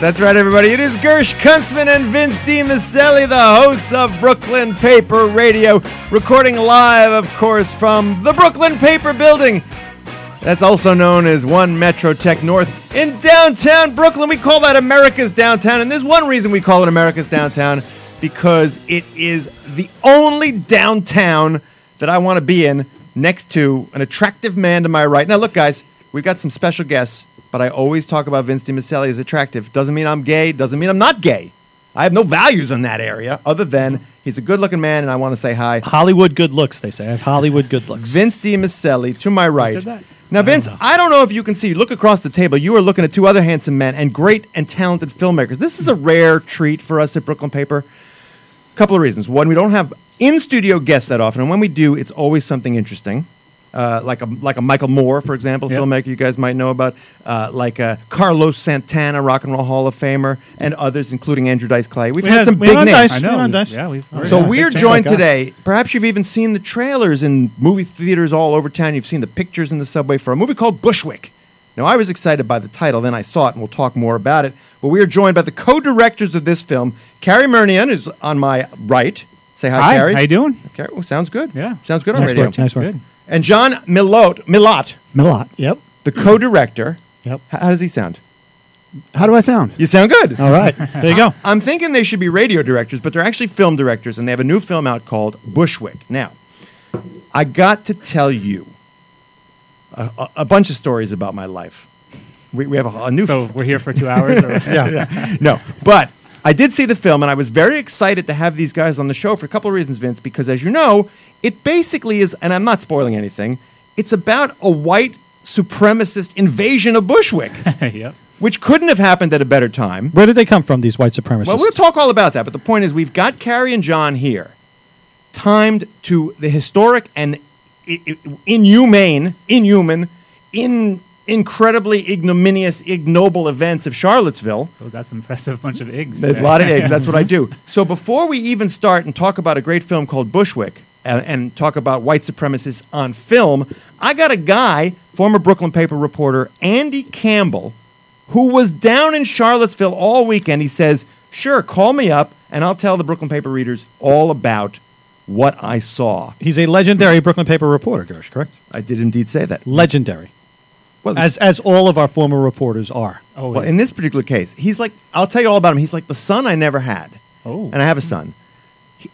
That's right, everybody. It is Gersh Kuntzman and Vince DiMiceli, the hosts of Brooklyn Paper Radio, recording live, of course, from the Brooklyn Paper Building. That's also known as One Metro Tech North in downtown Brooklyn. We call that America's downtown, and there's one reason we call it America's downtown because it is the only downtown that I want to be in next to an attractive man to my right. Now, look, guys, we've got some special guests, but I always talk about Vince DiMiceli as attractive. Doesn't mean I'm gay, doesn't mean I'm not gay. I have no values in that area other than he's a good looking man and I want to say hi. Hollywood good looks, they say. I have Hollywood good looks. Vince DiMiceli to my right. Now, I don't Vince. I don't know if you can see. Look across the table. You are looking at two other handsome men and great and talented filmmakers. This is a rare treat for us at Brooklyn Paper. A couple of reasons. One, we don't have in studio guests that often, and when we do, it's always something interesting. Uh, like a like a Michael Moore, for example, Yep. filmmaker you guys might know about, uh, like uh, Carlos Santana, Rock and Roll Hall of Famer, and others, including Andrew Dice Clay. We've We had had- some we big names. Dice. I know. We're on Dice. Yeah, we've. So Yeah, we're joined time. today. Perhaps you've even seen the trailers in movie theaters all over town. You've seen the pictures in the subway for a movie called Bushwick. Now, I was excited by the title, then I saw it, and we'll talk more about it. But we are joined by the co-directors of this film, Cary Murnion, is on my right. Say hi, Hi, Cary. how you doing? Cary, well, sounds good. Yeah. sounds good on Nice radio. work, nice work. Good. And John Milott, Milott, Milott. Yep. the co-director. Yep. H- How does he sound? How do I sound? You sound good. All right. There you go. I'm thinking they should be radio directors, but they're actually film directors, and they have a new film out called Bushwick. Now, I got to tell you a, a, a bunch of stories about my life. We, we have a, a new So we're here for two hours. Or, Yeah. no, but I did see the film, and I was very excited to have these guys on the show for a couple of reasons, Vince. Because as you know, it basically is, and I'm not spoiling anything. It's about a white supremacist invasion of Bushwick, yep. which couldn't have happened at a better time. Where did they come from, these white supremacists? Well, we'll talk all about that, but the point is, we've got Cary and John here, timed to the historic and i- i- inhumane, inhuman, in incredibly ignominious, ignoble events of Charlottesville. Oh, that's an impressive bunch of eggs. A lot of eggs. That's what I do. So before we even start and talk about a great film called Bushwick and, and talk about white supremacists on film, I got a guy, former Brooklyn paper reporter Andy Campbell, who was down in Charlottesville all weekend. He says, "Sure, call me up and I'll tell the Brooklyn paper readers all about what I saw." He's a legendary Brooklyn paper reporter, Gersh, correct? I did indeed say that. Legendary. Well, As, as all of our former reporters are. Oh, Well, in this particular case, he's like, I'll tell you all about him. He's like the son I never had. Oh. And I have a son.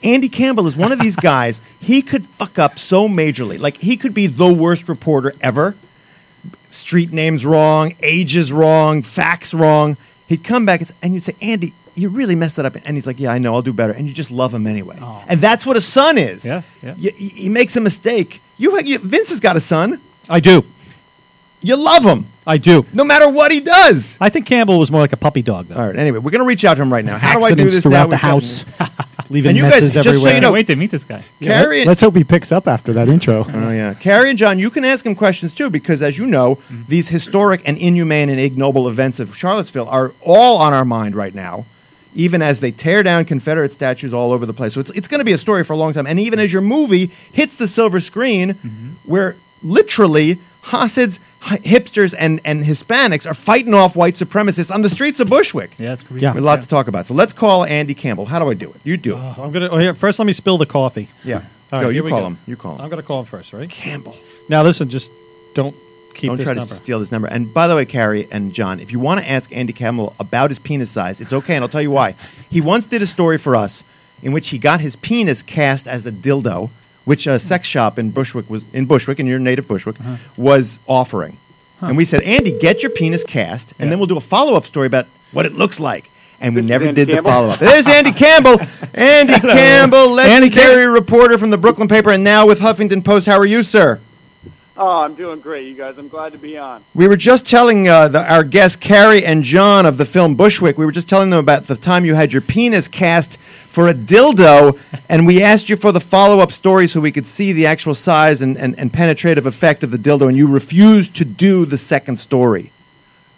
Andy Campbell is one of these guys, he could fuck up so majorly. Like, he could be the worst reporter ever. Street names wrong, ages wrong, facts wrong. He'd come back and, and you'd say, Andy, you really messed that up. And he's like, Yeah, I know, I'll do better. And you just love him anyway. Oh. And that's what a son is. Yes, yeah. Y- y- he makes a mistake. You, you, Vince has got a son. I do. You love him, I do. no matter what he does. I think Campbell was more like a puppy dog, though. All right. Anyway, we're going to reach out to him right now. How do I do Accidents this throughout the We've got- house, leaving And you guys, messes just so you everywhere. know- wait to meet this guy. Cary, and, Let's hope he picks up after that intro. oh yeah, Cary and John, you can ask him questions too, because as you know, mm-hmm. these historic and inhumane and ignoble events of Charlottesville are all on our mind right now. Even as they tear down Confederate statues all over the place, so it's it's going to be a story for a long time. And even as your movie hits the silver screen, mm-hmm. where literally Hasids, hi- hipsters, and and Hispanics are fighting off white supremacists on the streets of Bushwick. Yeah, that's great. Yeah. There's a lot to talk about. So let's call Andy Campbell. How do I do it? You do it. Uh, I'm gonna. Oh, here, first, let me spill the coffee. yeah. All Go. you call go. him. You call him. I'm gonna call him first, right? Campbell. Now, listen, just don't keep Don't this try number. to steal this number. And by the way, Cary and John, if you want to ask Andy Campbell about his penis size, it's okay, and I'll tell you why. He once did a story for us in which he got his penis cast as a dildo, which a sex shop in Bushwick was in Bushwick, in your native Bushwick, Uh-huh. was offering. And we said, Andy, get your penis cast, and Yeah. then we'll do a follow up story about what it looks like. And we This never Andy did the follow up. There's Andy Campbell. Andy Campbell, Andy legendary reporter from the Brooklyn paper and now with Huffington Post. How are you, sir? Oh, I'm doing great, you guys. I'm glad to be on. We were just telling uh, the, our guests, Cary and John of the film Bushwick, we were just telling them about the time you had your penis cast for a dildo, and we asked you for the follow up story so we could see the actual size and, and, and penetrative effect of the dildo, and you refused to do the second story.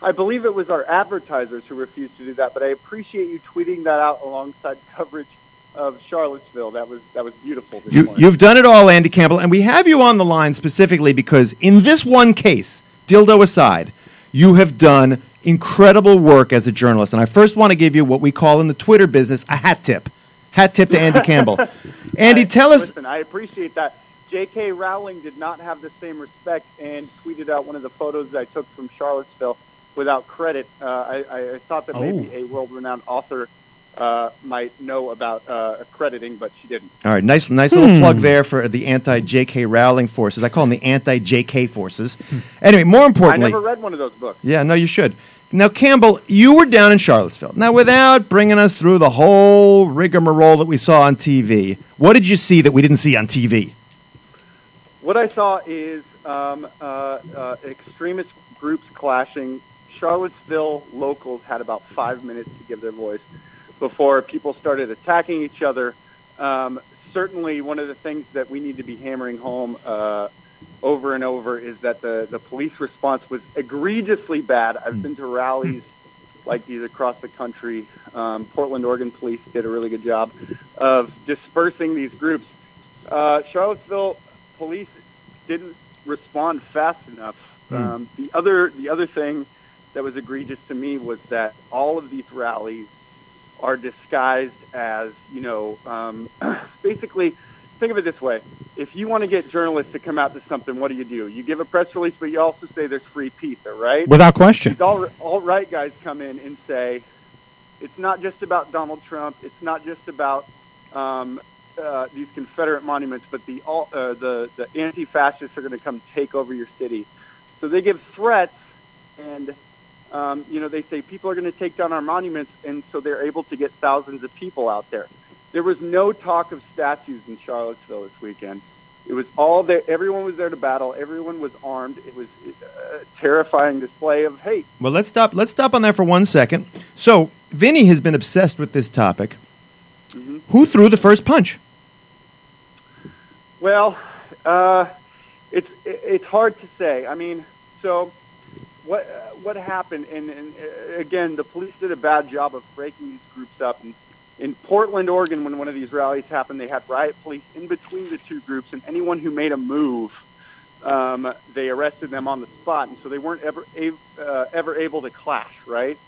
I believe it was our advertisers who refused to do that, but I appreciate you tweeting that out alongside coverage of Charlottesville. That was that was beautiful. This You, you've done it all, Andy Campbell, and we have you on the line specifically because in this one case, dildo aside, you have done incredible work as a journalist. And I first want to give you what we call in the Twitter business a hat tip. Hat tip to Andy Campbell. Andy, I- tell us. Listen, I appreciate that. J.K. Rowling did not have the same respect and tweeted out one of the photos I took from Charlottesville without credit. Uh, I, I, I thought that maybe Oh. a world-renowned author uh, might know about uh, accrediting, but she didn't. All right, nice, nice little plug there for the anti-J.K. Rowling forces. I call them the anti-J.K. forces. Anyway, more importantly, I never read one of those books. yeah, no, you should. Now, Campbell, you were down in Charlottesville. Now, without bringing us through the whole rigmarole that we saw on TV, what did you see that we didn't see on TV? What I saw is um, uh, uh, extremist groups clashing. Charlottesville locals had about five minutes to give their voice before people started attacking each other. Um, certainly, one of the things that we need to be hammering home uh, over and over is that the, the police response was egregiously bad. I've been to rallies like these across the country. Um, Portland, Oregon police did a really good job of dispersing these groups. Uh, Charlottesville police didn't respond fast enough. Um, the other the other thing that was egregious to me was that all of these rallies are disguised as you know um, basically think of it this way if you want to get journalists to come out to something what do you do you give a press release but you also say there's free pizza right Without question. these all all right guys come in and say it's not just about Donald Trump. It's not just about um, uh, these Confederate monuments, but the all, uh, the the anti-fascists are going to come take over your city. So they give threats, and um, you know they say people are going to take down our monuments, and so they're able to get thousands of people out there. There was no talk of statues in Charlottesville this weekend. It was all there. Everyone was there to battle. Everyone was armed. It was a terrifying display of hate. Well, let's stop. Let's stop on that for one second. So, Vinny has been obsessed with this topic. Who threw the first punch? Well, uh, it's it's hard to say. I mean, so what what happened? And, and uh, again, the police did a bad job of breaking these groups up. And in Portland, Oregon, when one of these rallies happened, they had riot police in between the two groups, and anyone who made a move, um, they arrested them on the spot, and so they weren't ever uh, ever able to clash. Right?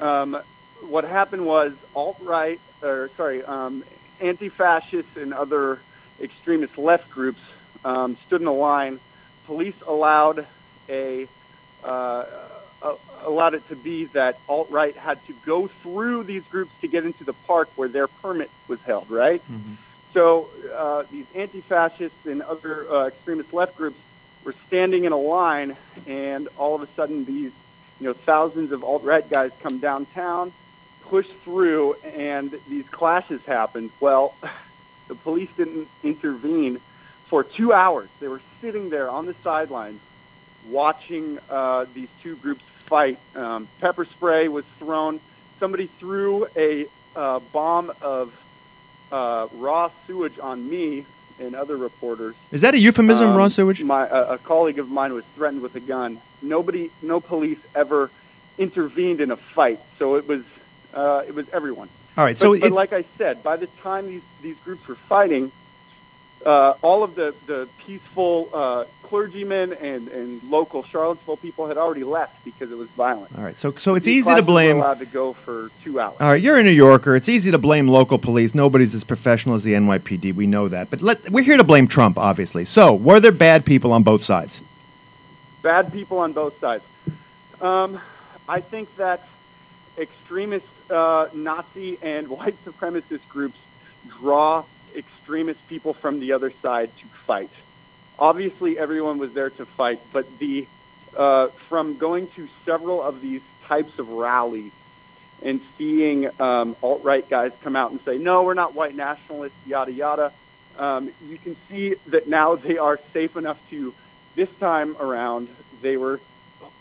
Um, what happened was alt right, or sorry, um, anti-fascists and other extremist left groups um, stood in a line. Police allowed a uh, uh, allowed it to be that alt right had to go through these groups to get into the park where their permit was held. Right. So uh, these anti-fascists and other uh, extremist left groups were standing in a line, and all of a sudden these you know thousands of alt right guys come downtown, push through, and these clashes happened. Well, the police didn't intervene for two hours. They were sitting there on the sidelines watching uh, these two groups fight. Um, pepper spray was thrown. Somebody threw a uh, bomb of uh, raw sewage on me and other reporters. Is that a euphemism, Um, raw sewage? My a, a colleague of mine was threatened with a gun. Nobody, no police ever intervened in a fight. So it was uh, it was everyone. All right. But, So but like I said, by the time these these groups were fighting, uh, all of the the peaceful uh, clergymen and and local Charlottesville people had already left because it was violent. all right. So so it's These easy to classes were blame. allowed to go for two hours. All right, you're a New Yorker. It's easy to blame local police. Nobody's as professional as the NYPD. We know that. But let, we're here to blame Trump, obviously. So, were there bad people on both sides? bad people on both sides. Um, I think that extremist uh, Nazi and white supremacist groups draw extremist people from the other side to fight. Obviously, everyone was there to fight, but the uh, from going to several of these types of rallies and seeing um, alt right guys come out and say, "No, we're not white nationalists," yada yada. Um, you can see that now they are safe enough to. This time around, they were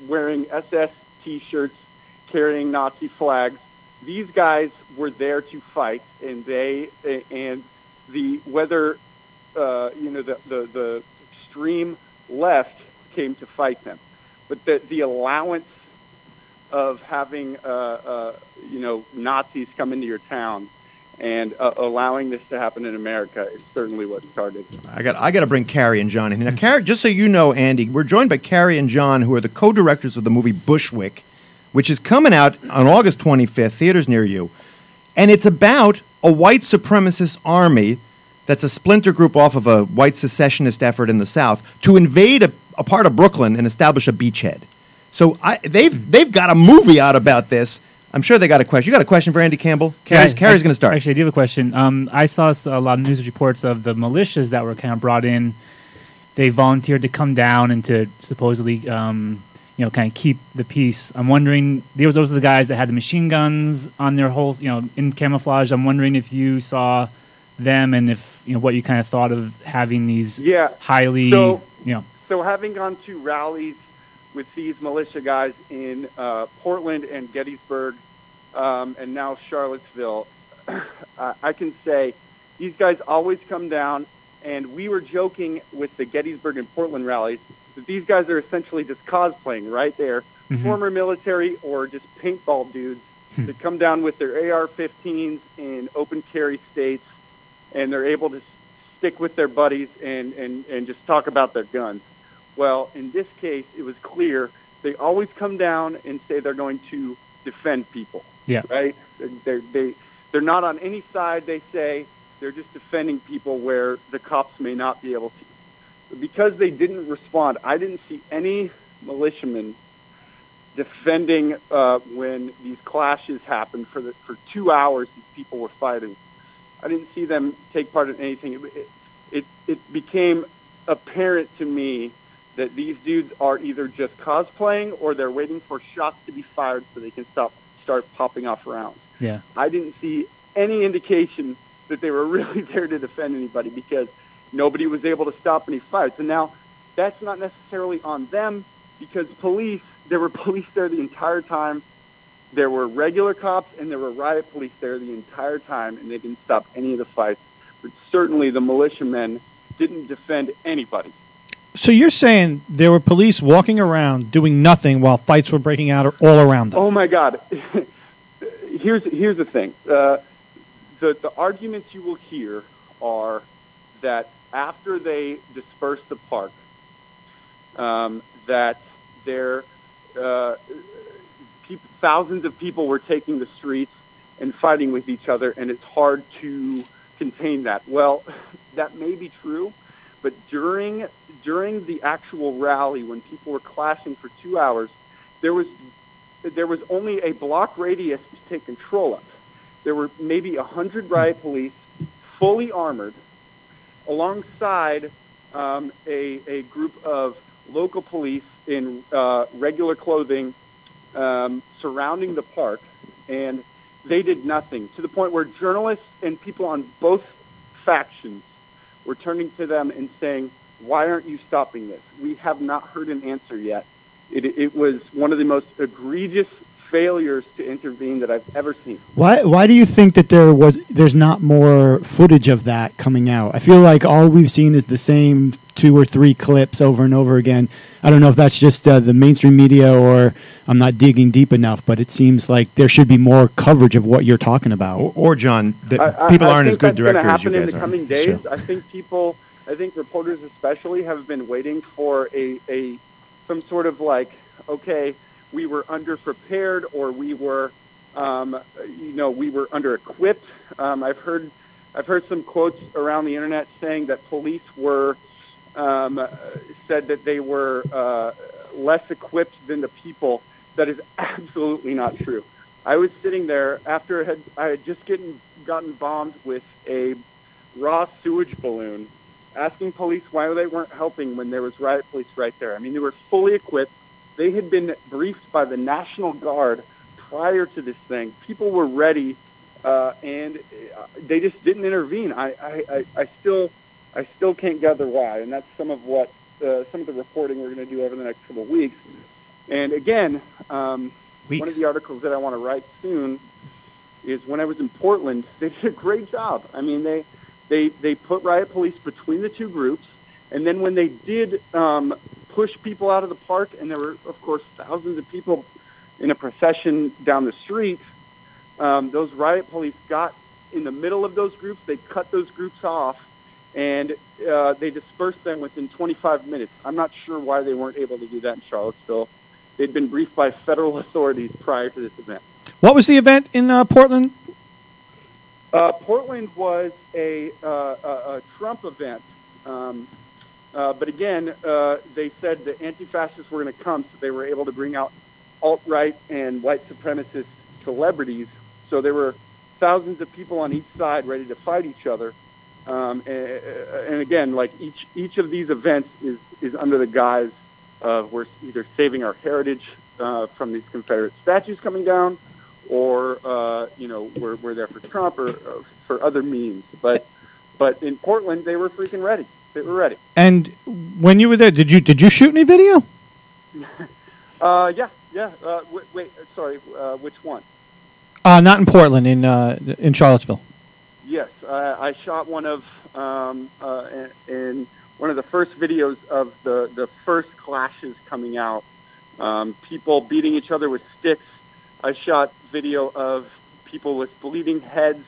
wearing SS T-shirts, carrying Nazi flags. These guys were there to fight, and they and the whether uh, you know the, the the extreme left came to fight them, but the the allowance of having uh, uh, you know Nazis come into your town and uh, allowing this to happen in America is certainly what started. I got I got to bring Cary and John in. Now, Cary, just so you know, Andy, we're joined by Carrie and John, who are the co-directors of the movie Bushwick, which is coming out on August 25th, theaters near you. And it's about a white supremacist army that's a splinter group off of a white secessionist effort in the South to invade a, a part of Brooklyn and establish a beachhead. So I, they've they've got a movie out about this. I'm sure they got a question. You got a question for Andy Campbell? Cary's, Yeah, Cary's going to start. Actually, I do have a question. Um, I saw a lot of news reports of the militias that were kind of brought in. They volunteered to come down and to supposedly, um, you know, kind of keep the peace. I'm wondering, those those are the guys that had the machine guns on their whole, you know, in camouflage. I'm wondering if you saw them and if you know what you kind of thought of having these Yeah. highly, So- you know, So having gone to rallies with these militia guys in uh, Portland and Gettysburg, um, and now Charlottesville, I I can say these guys always come down. And we were joking with the Gettysburg and Portland rallies that these guys are essentially just cosplaying, right? They're Mhm. former military or just paintball dudes that come down with their AR-15s in open carry states, and they're able to stick with their buddies and, and, and just talk about their guns. Well, in this case, it was clear they always come down and say they're going to defend people. Yeah. Right? They're, they, they're not on any side, they say. They're just defending people where the cops may not be able to. Because they didn't respond, I didn't see any militiamen defending uh, when these clashes happened for the for two hours. These people were fighting. I didn't see them take part in anything. It, it, it, it became apparent to me that these dudes are either just cosplaying or they're waiting for shots to be fired so they can stop start popping off rounds. yeah. I didn't see any indication that they were really there to defend anybody because nobody was able to stop any fights. And now that's not necessarily on them because police, there were police there the entire time. There were regular cops and there were riot police there the entire time, and they didn't stop any of the fights. But certainly the militiamen didn't defend anybody. So you're saying there were police walking around doing nothing while fights were breaking out all around them? Oh my God! here's here's the thing. Uh, the the arguments you will hear are that after they disperse the park, um, that there uh, peop thousands of people were taking the streets and fighting with each other, and it's hard to contain that. Well, that may be true, but during during the actual rally, when people were clashing for two hours, there was there was only a block radius to take control of. There were maybe a hundred riot police, fully armored, alongside um, a, a group of local police in uh, regular clothing um, surrounding the park, and they did nothing to the point where journalists and people on both factions were turning to them and saying, "Why aren't you stopping this? We have not heard an answer yet." It, it was one of the most egregious failures to intervene that I've ever seen. Why why do you think that there was there's not more footage of that coming out? I feel like all we've seen is the same two or three clips over and over again. I don't know if that's just uh, the mainstream media or I'm not digging deep enough, but it seems like there should be more coverage of what you're talking about. Or, or John, the, I- I- people I aren't as think good that's gonna directors as you happen in the are. coming days. I think people, I think reporters especially, have been waiting for a, a some sort of like, okay, we were underprepared or we were, um, you know, we were under equipped. Um, I've heard, I've heard some quotes around the internet saying that police were um, said that they were uh, less equipped than the people. That is absolutely not true. I was sitting there after I had, I had just getting, gotten bombed with a raw sewage balloon, asking police why they weren't helping when there was riot police right there. I mean, they were fully equipped. They had been briefed by the National Guard prior to this thing. People were ready, uh, and uh, they just didn't intervene. I, I, I, I still, I still can't gather why, and that's some of what uh, some of the reporting we're going to do over the next couple of weeks. And again, um, one of the articles that I want to write soon is when I was in Portland, they did a great job. I mean, they they they put riot police between the two groups, and then when they did um, push people out of the park, and there were of course thousands of people in a procession down the street, um, those riot police got in the middle of those groups. They cut those groups off, and uh, they dispersed them within 25 minutes. I'm not sure why they weren't able to do that in Charlottesville. they'd been briefed by federal authorities prior to this event. What was the event in uh, Portland? Uh, Portland was a, uh, a, a Trump event, um, uh, but again, uh, they said the anti-fascists were going to come, so they were able to bring out alt-right and white supremacist celebrities. So there were thousands of people on each side ready to fight each other. Um, and, and again, like each each of these events is is under the guise of we're either saving our heritage uh, from these Confederate statues coming down, or uh, you know we're we're there for Trump or, or for other means. But but in Portland, they were freaking ready. They were ready. And when you were there, did you did you shoot any video? Uh, yeah, yeah. Uh, wait, wait sorry. Uh, which one? Uh, not in Portland, in uh, in Charlottesville. Yes, I, I shot one of um, uh, in, in one of the first videos of the the first clashes coming out. Um, people beating each other with sticks. I shot video of people with bleeding heads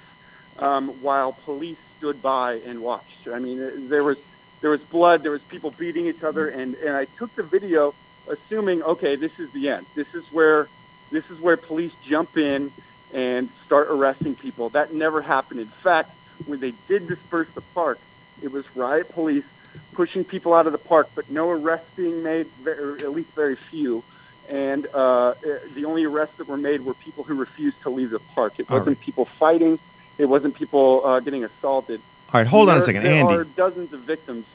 um, while police stood by and watched. I mean, there was there was blood. There was people beating each other, and and I took the video, assuming okay, this is the end. This is where this is where police jump in and start arresting people. That never happened. In fact, when they did disperse the park, it was riot police pushing people out of the park, but no arrests being made, or at least very few. And uh, the only arrests that were made were people who refused to leave the park. It All wasn't right. people fighting. It wasn't people uh, getting assaulted. All right, hold on a There- second, there Andy. are dozens of victims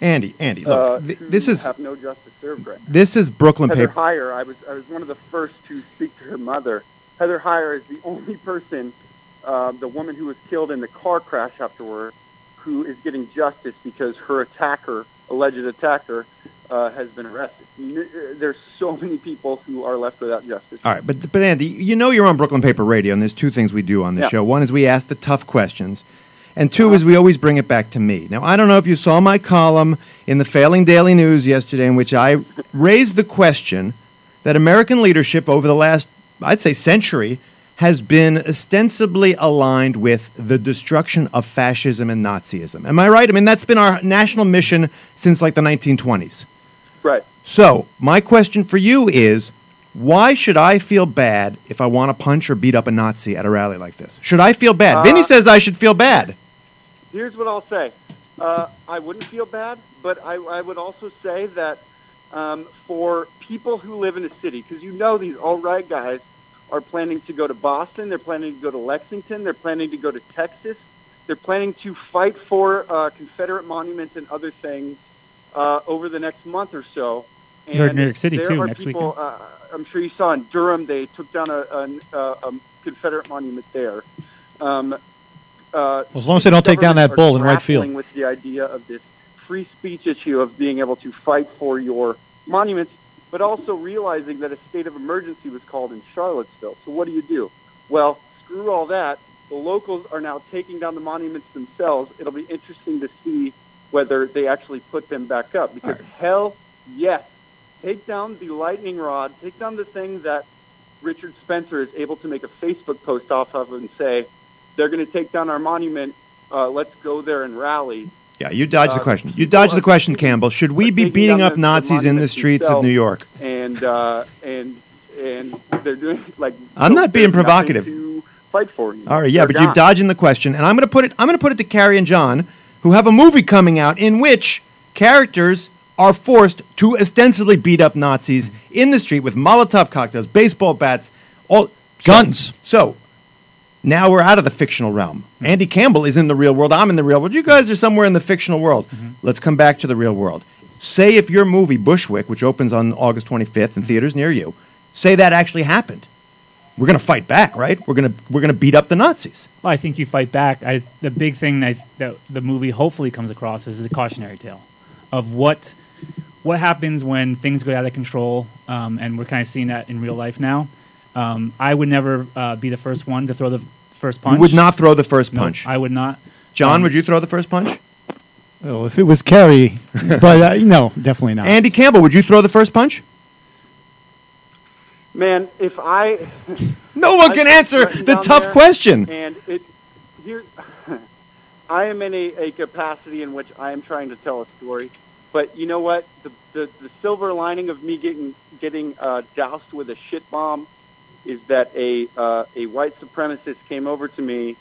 Andy, Andy, look, uh, th- this is have no justice served right now. this is Brooklyn Heather paper. Heyer, I was I was one of the first to speak to her mother. Heather Heyer is the only person, uh, the woman who was killed in the car crash afterward, who is getting justice because her attacker, alleged attacker, uh, has been arrested. Uh, There's so many people who are left without justice. All right, but but Andy, you know you're on Brooklyn Paper Radio, and there's two things we do on this Yeah. show. One is we ask the tough questions, and 2 is we always bring it back to me. Now I don't know if you saw my column in the Failing Daily News yesterday, in which I raised the question that American leadership over the last, I'd say, century has been ostensibly aligned with the destruction of fascism and Nazism. Am I right? I mean, that's been our national mission since like the 1920s. Right. So, my question for you is why should I feel bad if I want to punch or beat up a Nazi at a rally like this? Should I feel bad? Uh, Vinny says I should feel bad. Here's what I'll say. Uh, I wouldn't feel bad, but I, I would also say that um, for people who live in a city, because you know these alt right guys are planning to go to Boston, they're planning to go to Lexington, they're planning to go to Texas, they're planning to fight for uh, Confederate monuments and other things uh, over the next month or so. And You're in New York City, there too, are next people, weekend. Uh, I'm sure you saw in Durham they took down a, a, a Confederate monument there. Um, uh, Well, as long as they don't take down that bull in right field. With the idea of this free speech issue of being able to fight for your monuments, but also realizing that a state of emergency was called in Charlottesville. So what do you do? Well, screw all that. The locals are now taking down the monuments themselves. It'll be interesting to see whether they actually put them back up. Because hell, yes, take down the lightning rod, take down the thing that Richard Spencer is able to make a Facebook post off of and say, they're going to take down our monument. Uh, let's go there and rally. Yeah, you dodged the Uh, question. You people dodged the question, Campbell. Should we be beating up the- the Nazis in the streets of. New York? And uh, and and they're doing like. I'm not being provocative. To fight for you. All right, yeah, They're but you're dodging the question, and I'm going to put it. I'm going to put it to Cary and John, who have a movie coming out in which characters are forced to ostensibly beat up Nazis in the street with Molotov cocktails, baseball bats, all Guns. So now we're out of the fictional realm. Mm-hmm. Andy Campbell is in the real world. I'm in the real world. You guys are somewhere in the fictional world. Mm-hmm. Let's come back to the real world. Say if your movie Bushwick, which opens on August 25th in mm-hmm. theaters near you, say that actually happened. We're going to fight back, right? We're going to we're going to beat up the Nazis. Well, I think you fight back. I, the big thing I, that the movie hopefully comes across is a cautionary tale of what what happens when things go out of control, um, and we're kind of seeing that in real life now. Um, I would never uh, be the first one to throw the first punch. You would not throw the first No, punch. I would not. John, Um, would you throw the first punch? Well, if it was Cary, but uh, no, definitely not. Andy Campbell, would you throw the first punch? Man, if I No one I can answer right the down tough there, question. And it here, I am in a, a capacity in which I am trying to tell a story, But you know what? The the, the silver lining of me getting getting uh, doused with a shit bomb is that a uh, a white supremacist came over to me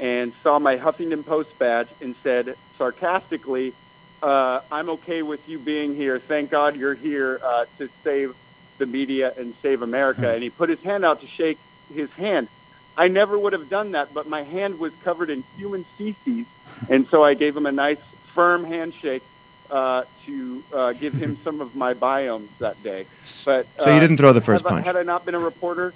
and saw my Huffington Post badge and said sarcastically, uh, "I'm okay with you being here. Thank God you're here uh, to save the media and save America." And he put his hand out to shake his hand. I never would have done that, but my hand was covered in human feces, and so I gave him a nice, firm handshake uh, to uh, give him some of my biomes that day. But So you uh, didn't throw the first have I- punch. had I not been a reporter,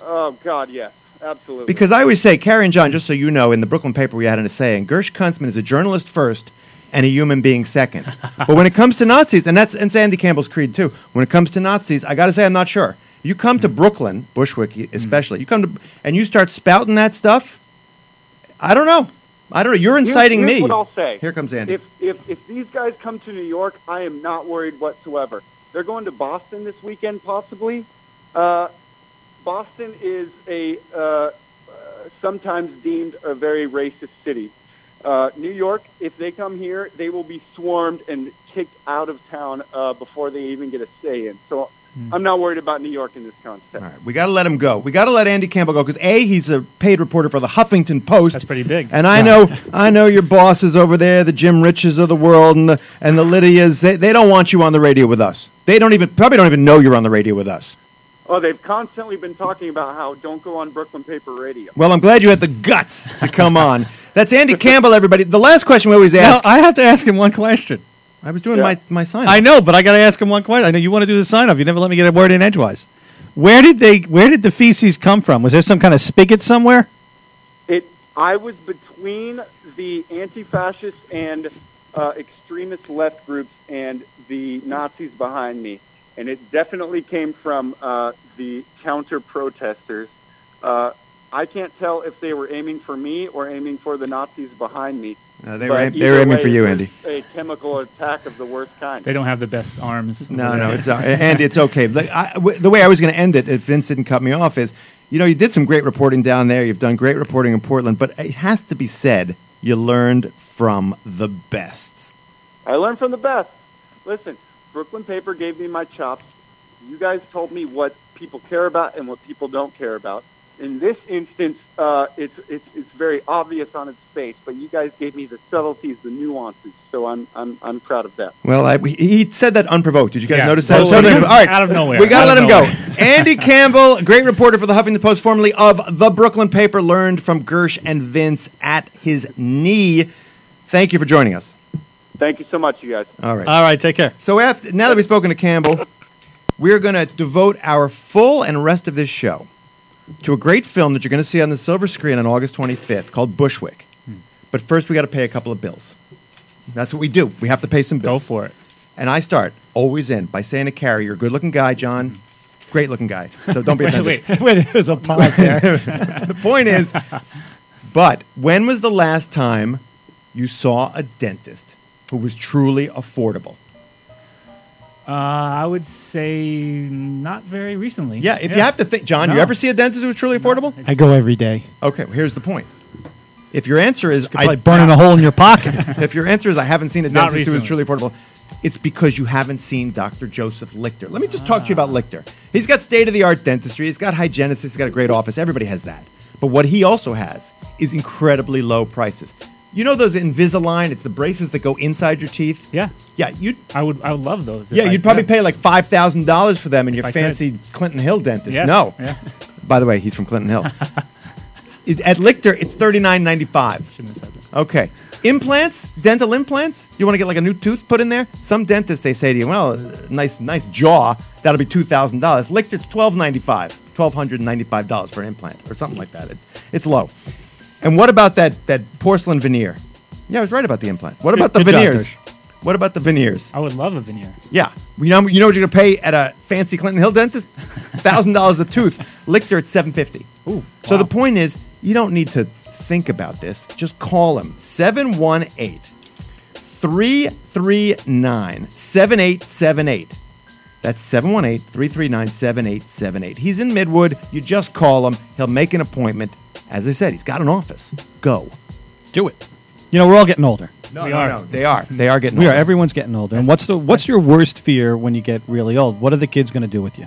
oh God, yes, absolutely. Because I always say, Cary and John, just so you know, in the Brooklyn paper we had an essay, and Gersh Kuntzman is a journalist first and a human being second. but when it comes to Nazis, and that's and Sandy Campbell's creed too. When it comes to Nazis, I got to say I'm not sure. You come to Brooklyn, Bushwick especially, you come to and you start spouting that stuff. I don't know. I don't know. You're inciting here's me. What I'll say. Here comes Andy. If, if if these guys come to New York, I am not worried whatsoever. They're going to Boston this weekend, possibly. Uh, Boston is a uh, uh, sometimes deemed a very racist city. Uh, New York, if they come here, they will be swarmed and kicked out of town uh, before they even get a say in. So Hmm. I'm not worried about New York in this context. All right, we got to let him go. We got to let Andy Campbell go because a he's a paid reporter for the Huffington Post. That's pretty big. And I know, I know your bosses over there, the Jim Riches of the world, and the and the Lydias. They, they don't want you on the radio with us. They don't even probably don't even know you're on the radio with us. Oh, they've constantly been talking about how don't go on Brooklyn Paper Radio. Well, I'm glad you had the guts to come on. That's Andy Campbell, everybody. The last question we always Now, ask. I have to ask him one question. I was doing Yeah. my my sign. I know, but I got to ask him one question. I know you want to do the sign off. You never let me get a word in edgewise. Where did they? Where did the feces come from? Was there some kind of spigot somewhere? It. I was between the anti-fascist and uh, extremist left groups and the Nazis behind me, and it definitely came from uh, the counter protesters. Uh, I can't tell if they were aiming for me or aiming for the Nazis behind me. No, they but were aim- they were aiming way, for you, Andy. A chemical attack of the worst kind. they don't have the best arms. No, no, it's uh, Andy. It's okay. The, I, w- the way I was going to end it, if Vince didn't cut me off, is you know you did some great reporting down there. You've done great reporting in Portland, but it has to be said you learned from the best. I learned from the best. Listen, Brooklyn Paper gave me my chops. You guys told me what people care about and what people don't care about. In this instance, uh, it's, it's it's very obvious on its face, but you guys gave me the subtleties, the nuances. So I'm I'm I'm proud of that. Well, I, he he said that unprovoked. Did you guys Yeah, notice that? totally. Totally. All right, Out of nowhere. We got to Out let of him go. Andy Campbell, great reporter for the Huffington Post, formerly of the Brooklyn Paper, learned from Gersh and Vince at his knee. Thank you for joining us. Thank you so much, you guys. All right. All right, take care. So after now that we've spoken to Campbell, we're going to devote our full and rest of this show to a great film that you're going to see on the silver screen on August 25th called Bushwick. Hmm. But first, we got to pay a couple of bills. That's what we do. We have to pay some bills. Go for it. And I start always in by saying to Cary, "You're a good-looking guy, John. Hmm. Great-looking guy. So don't be offended." Wait, Wait, there's a pause there. the point is, but when was the last time you saw a dentist who was truly affordable? Uh, I would say not very recently. Yeah, if you have to think, John, you ever see a dentist who's truly affordable? I go every day. Okay, well, here's the point. If your answer is I, Like burning a hole in your pocket. if your answer is I haven't seen a Not dentist who is truly affordable, it's because you haven't seen Dr. Joseph Lichter. Let me just talk to you about Lichter. He's got state of the art dentistry. He's got hygienists. He's got a great office. Everybody has that. But what he also has is incredibly low prices. You know those Invisalign? It's the braces that go inside your teeth. Yeah. Yeah, you'd I would. I would love those. yeah, I- you'd probably pay like five thousand dollars for them in your I could. fancy Clinton Hill dentist. Yes, No, yeah. By the way, he's from Clinton Hill. It- At Lichter, it's thirty nine ninety five. Shouldn't have said that. Okay. Implants, dental implants. You want to get like a new tooth put in there? Some dentists they say to you, well, nice, nice jaw. That'll be two thousand dollars. Lichter's twelve ninety five, twelve hundred ninety five dollars for an implant or something like that. It's it's low. And what about that that porcelain veneer? Yeah, I was right about the implant. What about the good job, veneers? Gersh. What about the veneers? I would love a veneer. Yeah, you know, you know what you're gonna pay at a fancy Clinton Hill dentist? Thousand dollars a tooth. Lichter at seven fifty. Ooh. So wow. the point is, you don't need to think about this. Just call him 718 339 7878. That's 718 339 7878. He's in Midwood. You just call him. He'll make an appointment. As I said, he's got an office. Go. Do it. You know, we're all getting older. No, We no, are. no. They are. They are getting We are. older. Everyone's getting older. And what's the what's your worst fear when you get really old? What are the kids going to do with you?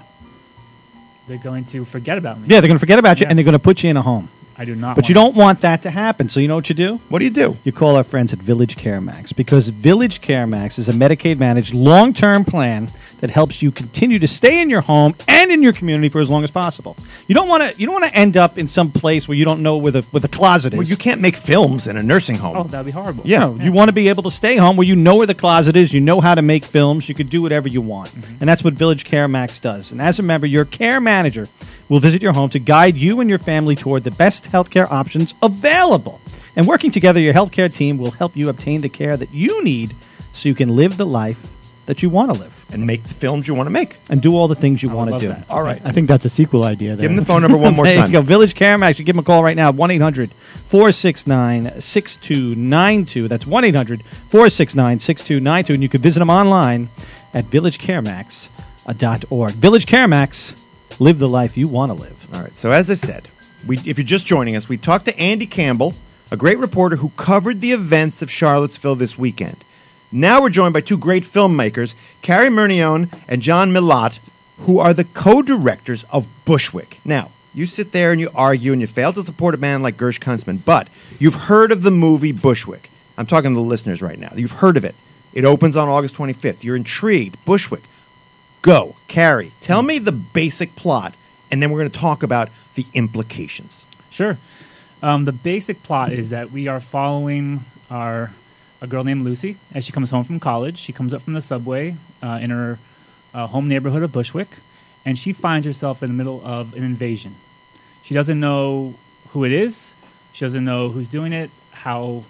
They're going to forget about me. Yeah, they're going to forget about you Yeah. and they're going to put you in a home. I do not. But you want don't want that to happen. So you know what you do? What do you do? You call our friends at Village Care Max because Village Care Max is a Medicaid managed long term plan that helps you continue to stay in your home and in your community for as long as possible. You don't want to you don't want to end up in some place where you don't know where the where the closet is. Well, you can't make films in a nursing home. Oh, that'd be horrible. Yeah. No, you want to be able to stay home where you know where the closet is, you know how to make films, you could do whatever you want. Mm-hmm. And that's what Village Care Max does. And as a member, your care manager will visit your home to guide you and your family toward the best healthcare options available. And working together, your healthcare team will help you obtain the care that you need so you can live the life that you want to live and make the films you want to make. and do all the things you want to love do. that. All right. I think that's a sequel idea. There. Give them the phone number one more there time. you go. Village Care Max. You give them a call right now. 1 800 469 6292. That's 1 800 469 6292. And you can visit them online at villagecaremax.org. Village Care Max. Live the life you want to live. All right. So as I said, we if you're just joining us, we talked to Andy Campbell, a great reporter who covered the events of Charlottesville this weekend. Now we're joined by two great filmmakers, Cary Murnion and John Milott, who are the co-directors of Bushwick. Now, you sit there and you argue and you fail to support a man like Gersh Kuntzman, but you've heard of the movie Bushwick. I'm talking to the listeners right now. You've heard of it. It opens on August 25th. You're intrigued. Bushwick. Go, Cary. Tell me the basic plot, and then we're going to talk about the implications. Sure. Um, the basic plot is that we are following our a girl named Lucy as she comes home from college. She comes up from the subway uh, in her uh, home neighborhood of Bushwick, and she finds herself in the middle of an invasion. She doesn't know who it is. She doesn't know who's doing it, how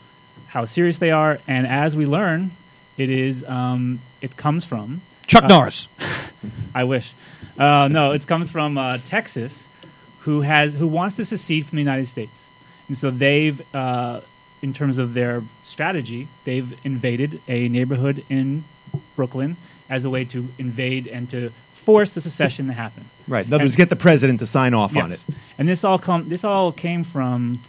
how serious they are, and as we learn, it is um, it comes from Chuck Uh, Norris. I wish. Uh, no, it comes from uh, Texas, who has who wants to secede from the United States, and so they've, uh, in terms of their strategy, they've invaded a neighborhood in Brooklyn as a way to invade and to force the secession to happen. Right. In other words, get the president to sign off on it. Yes. And this all come this all came from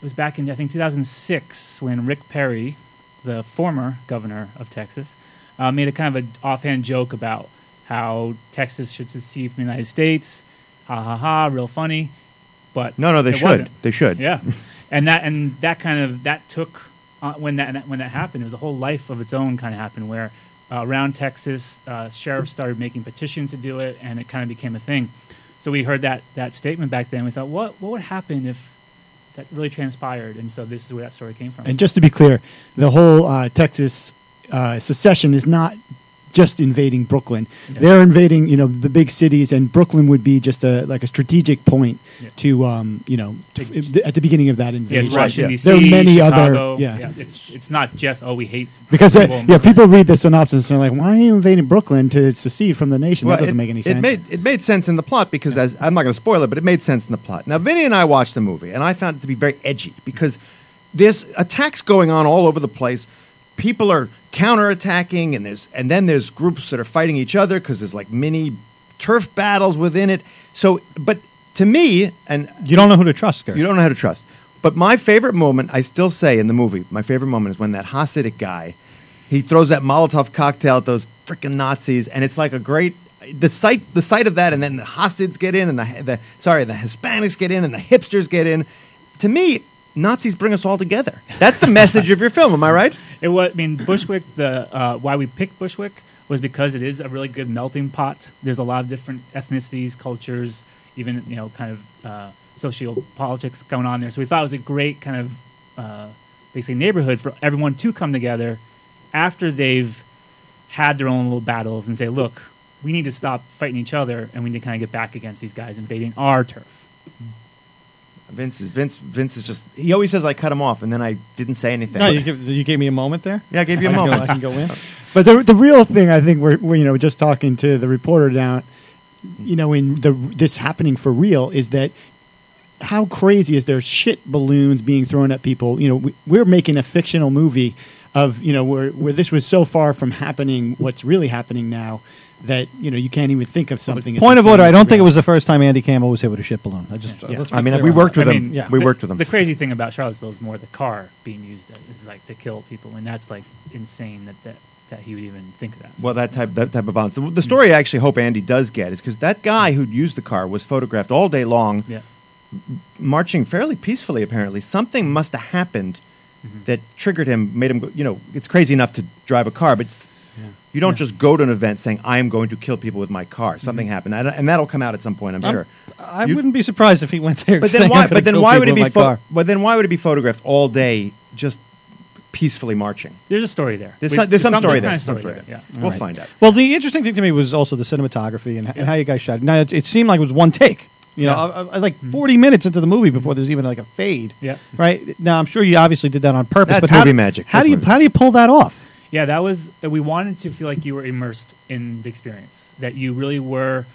it was back in I think 2006 when Rick Perry, the former governor of Texas, uh, made a kind of an offhand joke about how Texas should secede from the United States. Ha ha ha! Real funny, but No, no, they should. wasn't. They should. Yeah, and that and that kind of that took uh, when that when that happened. It was a whole life of its own kind of happened where uh, around Texas, uh, sheriffs started making petitions to do it, and it kind of became a thing. So we heard that that statement back then. We thought, what what would happen if that really transpired? And so this is where that story came from. And just to be clear, the whole uh, Texas uh, secession is not just invading Brooklyn. Yeah. They're invading, you know, the big cities, and Brooklyn would be just a like a strategic point Yeah. to, um, you know, Big- f- at the beginning of that invasion. it's Washington yeah. D.C. There are many Chicago. other- yeah. It's it's not just oh we hate Because uh, people. yeah, people read the synopsis and they're like, "Why are you invading Brooklyn to secede from the nation?" Well, that doesn't it, make any sense. It sense. made it made sense in the plot because as I'm not going to spoil it, but it made sense in the plot. Now, Vinny and I watched the movie, and I found it to be very edgy because there's attacks going on all over the place. People are counterattacking, and there's and then there's groups that are fighting each other because there's like mini turf battles within it. So, but to me, and You don't know who to trust, Gert. you don't know how to trust. But my favorite moment, I still say in the movie, my favorite moment is when that Hasidic guy, he throws that Molotov cocktail at those freaking Nazis, and it's like a great the sight the sight of that, and then the Hasids get in, and the the sorry the Hispanics get in, and the hipsters get in. To me, Nazis bring us all together. That's the message of your film. Am I right? It was. I mean, Bushwick. The uh, why we picked Bushwick was because it is a really good melting pot. There's a lot of different ethnicities, cultures, even you know, kind of uh, socio-politics going on there. So we thought it was a great kind of uh, basically neighborhood for everyone to come together after they've had their own little battles and say, look, we need to stop fighting each other and we need to kind of get back against these guys invading our turf. Vince is Vince. Vince is just. He always says I cut him off, and then I didn't say anything. No, you, give, you gave me a moment there. yeah, I gave you a I can go- moment. I can go in. But the the real thing, I think, we're, we're you know just talking to the reporter down, you know, in the this happening for real is that how crazy is there shit balloons being thrown at people? You know, we, we're making a fictional movie of you know where where this was so far from happening. What's really happening now that you know you can't even think of something. as Point of order: I don't think it was the first time Andy Campbell was hit with a ship balloon. I just, Yeah. let's I mean, we worked with I them. mean, yeah. we the- worked with them. The crazy thing about Charlottesville is more the car being used is like to kill people, and that's like insane that that, that he would even think of that. Well, that type that type of violence. The, the story I actually hope Andy does get is because that guy who used the car was photographed all day long, yeah, marching fairly peacefully. Apparently, something must have happened Mm-hmm. that triggered him, made him. Go, you know, it's crazy enough to drive a car, but it's, you don't just go to an event saying I am going to kill people with my car. Something Mm-hmm. happened, and, and that'll come out at some point. I'm I'm- sure. I You- wouldn't be surprised if he went there. But saying, then "I'm why? But then kill why would it be? Pho- but then why would it be photographed all day, just peacefully marching? there's a story there. There's some, there's some story there. kind of story story there. there. Yeah. We'll right. find out. Well, the interesting thing to me was also the cinematography and, and how you guys shot it. Now, it, it seemed like it was one take. You know, Yeah. Mm-hmm. I, I, like 40 minutes into the movie before there's even like a fade. Yeah. Right now, I'm sure you obviously did that on purpose. That's but how movie do- magic. How That's do you movie how do you pull that off? Yeah, that was. We wanted to feel like you were immersed in the experience. That you really were.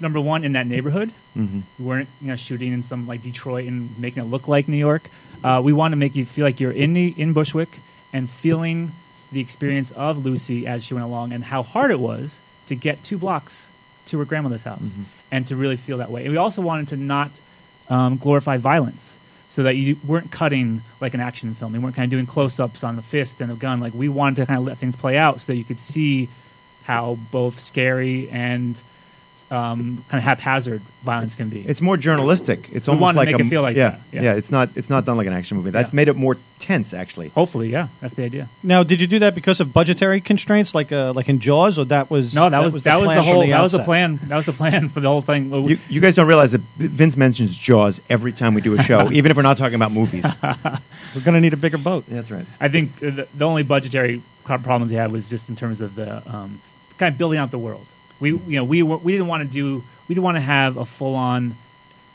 Number one, in that neighborhood, Mm-hmm. we weren't you know shooting in some like Detroit and making it look like New York. Uh, we want to make you feel like you're in the, in Bushwick and feeling the experience of Lucy as she went along and how hard it was to get two blocks to her grandmother's house Mm-hmm. and to really feel that way. And we also wanted to not um, glorify violence so that you weren't cutting like an action film. You weren't kind of doing close ups on the fist and the gun. Like we wanted to kind of let things play out so that you could see how both scary and um, kind of haphazard violence can be. It's more journalistic. It's We almost wanted to like make a it feel like yeah, that, yeah. yeah. It's not it's not done like an action movie. That's Yeah. made it more tense, actually. Hopefully, yeah, that's the idea. Now, did you do that because of budgetary constraints, like uh, like in Jaws, or that was No, that, was, that was the from whole that was the plan. That was the plan for the whole thing. You, you guys don't realize that Vince mentions Jaws every time we do a show, even if we're not talking about movies. We're going to need a bigger boat. That's right. I think the, the only budgetary problems he had was just in terms of the um, kind of building out the world. We you know we were, we didn't want to do we didn't want to have a full on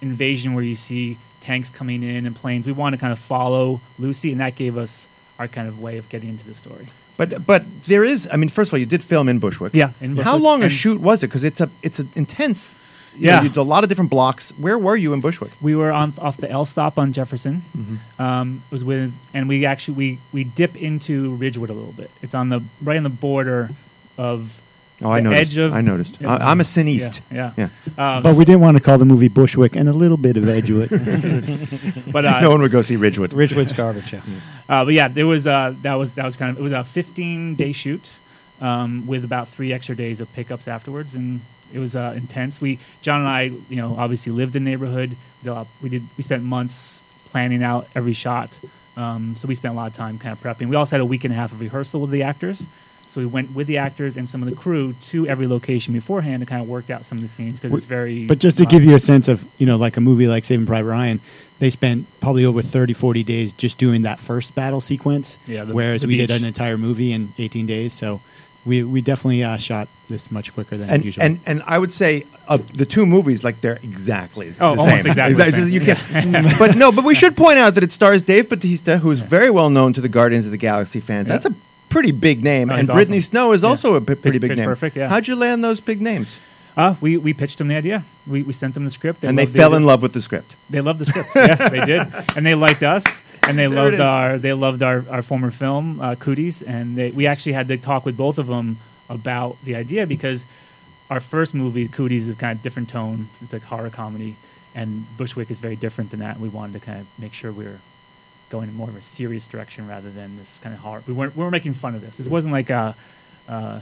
invasion where you see tanks coming in and planes. We wanted to kind of follow Lucy, and that gave us our kind of way of getting into the story. But but there is. I mean, first of all, you did film in Bushwick. Yeah, in How Bushwick. long a shoot was it? Because it's a it's an intense. you know, Yeah. you did a lot of different blocks. Where were you in Bushwick? We were on off the L stop on Jefferson. Mm-hmm. Um, was with, and we actually we we dip into Ridgewood a little bit. It's on the right on the border of Oh, I The noticed. edge of- I noticed. Yeah. I, I'm a Sin East. Yeah, Yeah. yeah. Um, But we didn't want to call the movie Bushwick and a little bit of Edgewood. but uh, no one would go see Ridgewood. Ridgewood's garbage. Yeah. Uh, but yeah, there was uh, that was that was kind of it was a 15 day shoot um, with about three extra days of pickups afterwards, and it was uh, intense. We John and I, you know, obviously lived in the neighborhood. We did, we did we spent months planning out every shot, um, so we spent a lot of time kind of prepping. We also had a week and a half of rehearsal with the actors. So we went with the actors and some of the crew to every location beforehand to kind of work out some of the scenes because it's very. But just to uh, give you a sense of, you know, like a movie like Saving Private Ryan, they spent probably over 30, 40 days just doing that first battle sequence. Yeah, the- whereas the we did an entire movie in 18 days. So we, we definitely uh, shot this much quicker than And, usual. and and I would say uh, the two movies like they're exactly Oh, the almost same. exactly the same. You can't, but no, but we should point out that it stars Dave Bautista, who's very well known to the Guardians of the Galaxy fans. Yeah. That's a pretty big name, Oh, and he's Brittany. Snow is Yeah. also a p- pretty Pitch- big Pitch name. Perfect, yeah. How'd you land those big names? Uh, we, we pitched them the idea. We, we sent them the script. and they loved the fell in love with the script. They loved the script. yeah, they did, and they liked us, and they There loved our they loved our, our former film, uh, Cooties, and they, we actually had to talk with both of them about the idea because our first movie, Cooties, is kind of different tone. It's like horror comedy, and Bushwick is very different than that. And we wanted to kind of make sure we were going in more of a serious direction rather than this kind of horror. We weren't we were making fun of this. This wasn't like a. Uh,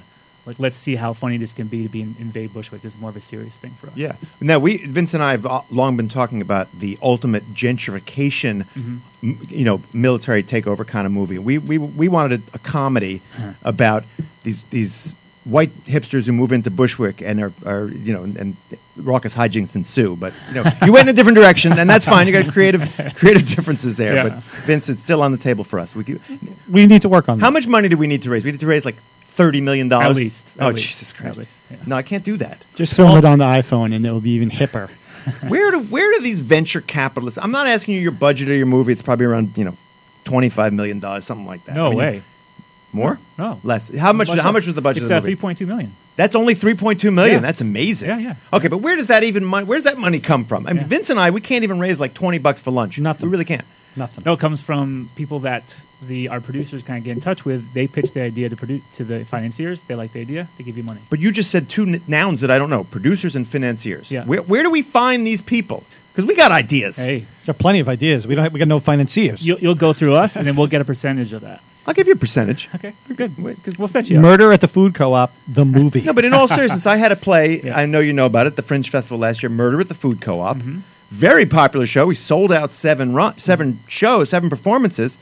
like let's see how funny this can be to be in, invade Bushwick. This is more of a serious thing for us. Yeah. Now we Vince and I have uh, long been talking about the ultimate gentrification, Mm-hmm. m- you know, military takeover kind of movie. We we we wanted a, a comedy Uh-huh. about these these white hipsters who move into Bushwick and are, are you know and, and raucous hijinks ensue. But you know, you went in a different direction, and that's fine. You got creative creative differences there. Yeah. But Vince, it's still on the table for us. We could, We need to work on how that. much money do we need to raise? We need to raise like thirty million dollars At least. Oh At. Jesus Christ! least, yeah. No, I can't do that. just film it on the iPhone and it'll be even hipper. where do where do these venture capitalists? I'm not asking you your budget or your movie. It's probably around you know, twenty five million dollars, something like that. No I mean, way. More? No. Less. How much? how much was the budget It's of uh, the movie? three point two million. That's only three point two million. Yeah. That's amazing. Yeah, yeah. Okay, but where does that even money? Where's that money come from? I mean, Yeah. Vince and I, we can't even raise like twenty bucks for lunch. Nothing. We really can't. Nothing. No, it comes from people that the our producers kind of get in touch with. They pitch the idea to produce to the financiers. They like the idea. They give you money. But you just said two n- nouns that I don't know: producers and financiers. Yeah. Where, where do we find these people? Because we got ideas. Hey, There are plenty of ideas. We don't. Have, we got no financiers. you'll, you'll go through us, and then we'll get a percentage of that. I'll give you a percentage. Okay, good. Wait, 'cause- We'll set you up. Murder at the Food Co-op, the movie. No, but in all seriousness, I had a play. Yeah. I know you know about it. The Fringe Festival last year, Murder at the Food Co-op. Mm-hmm. Very popular show. We sold out seven run, seven shows, seven performances.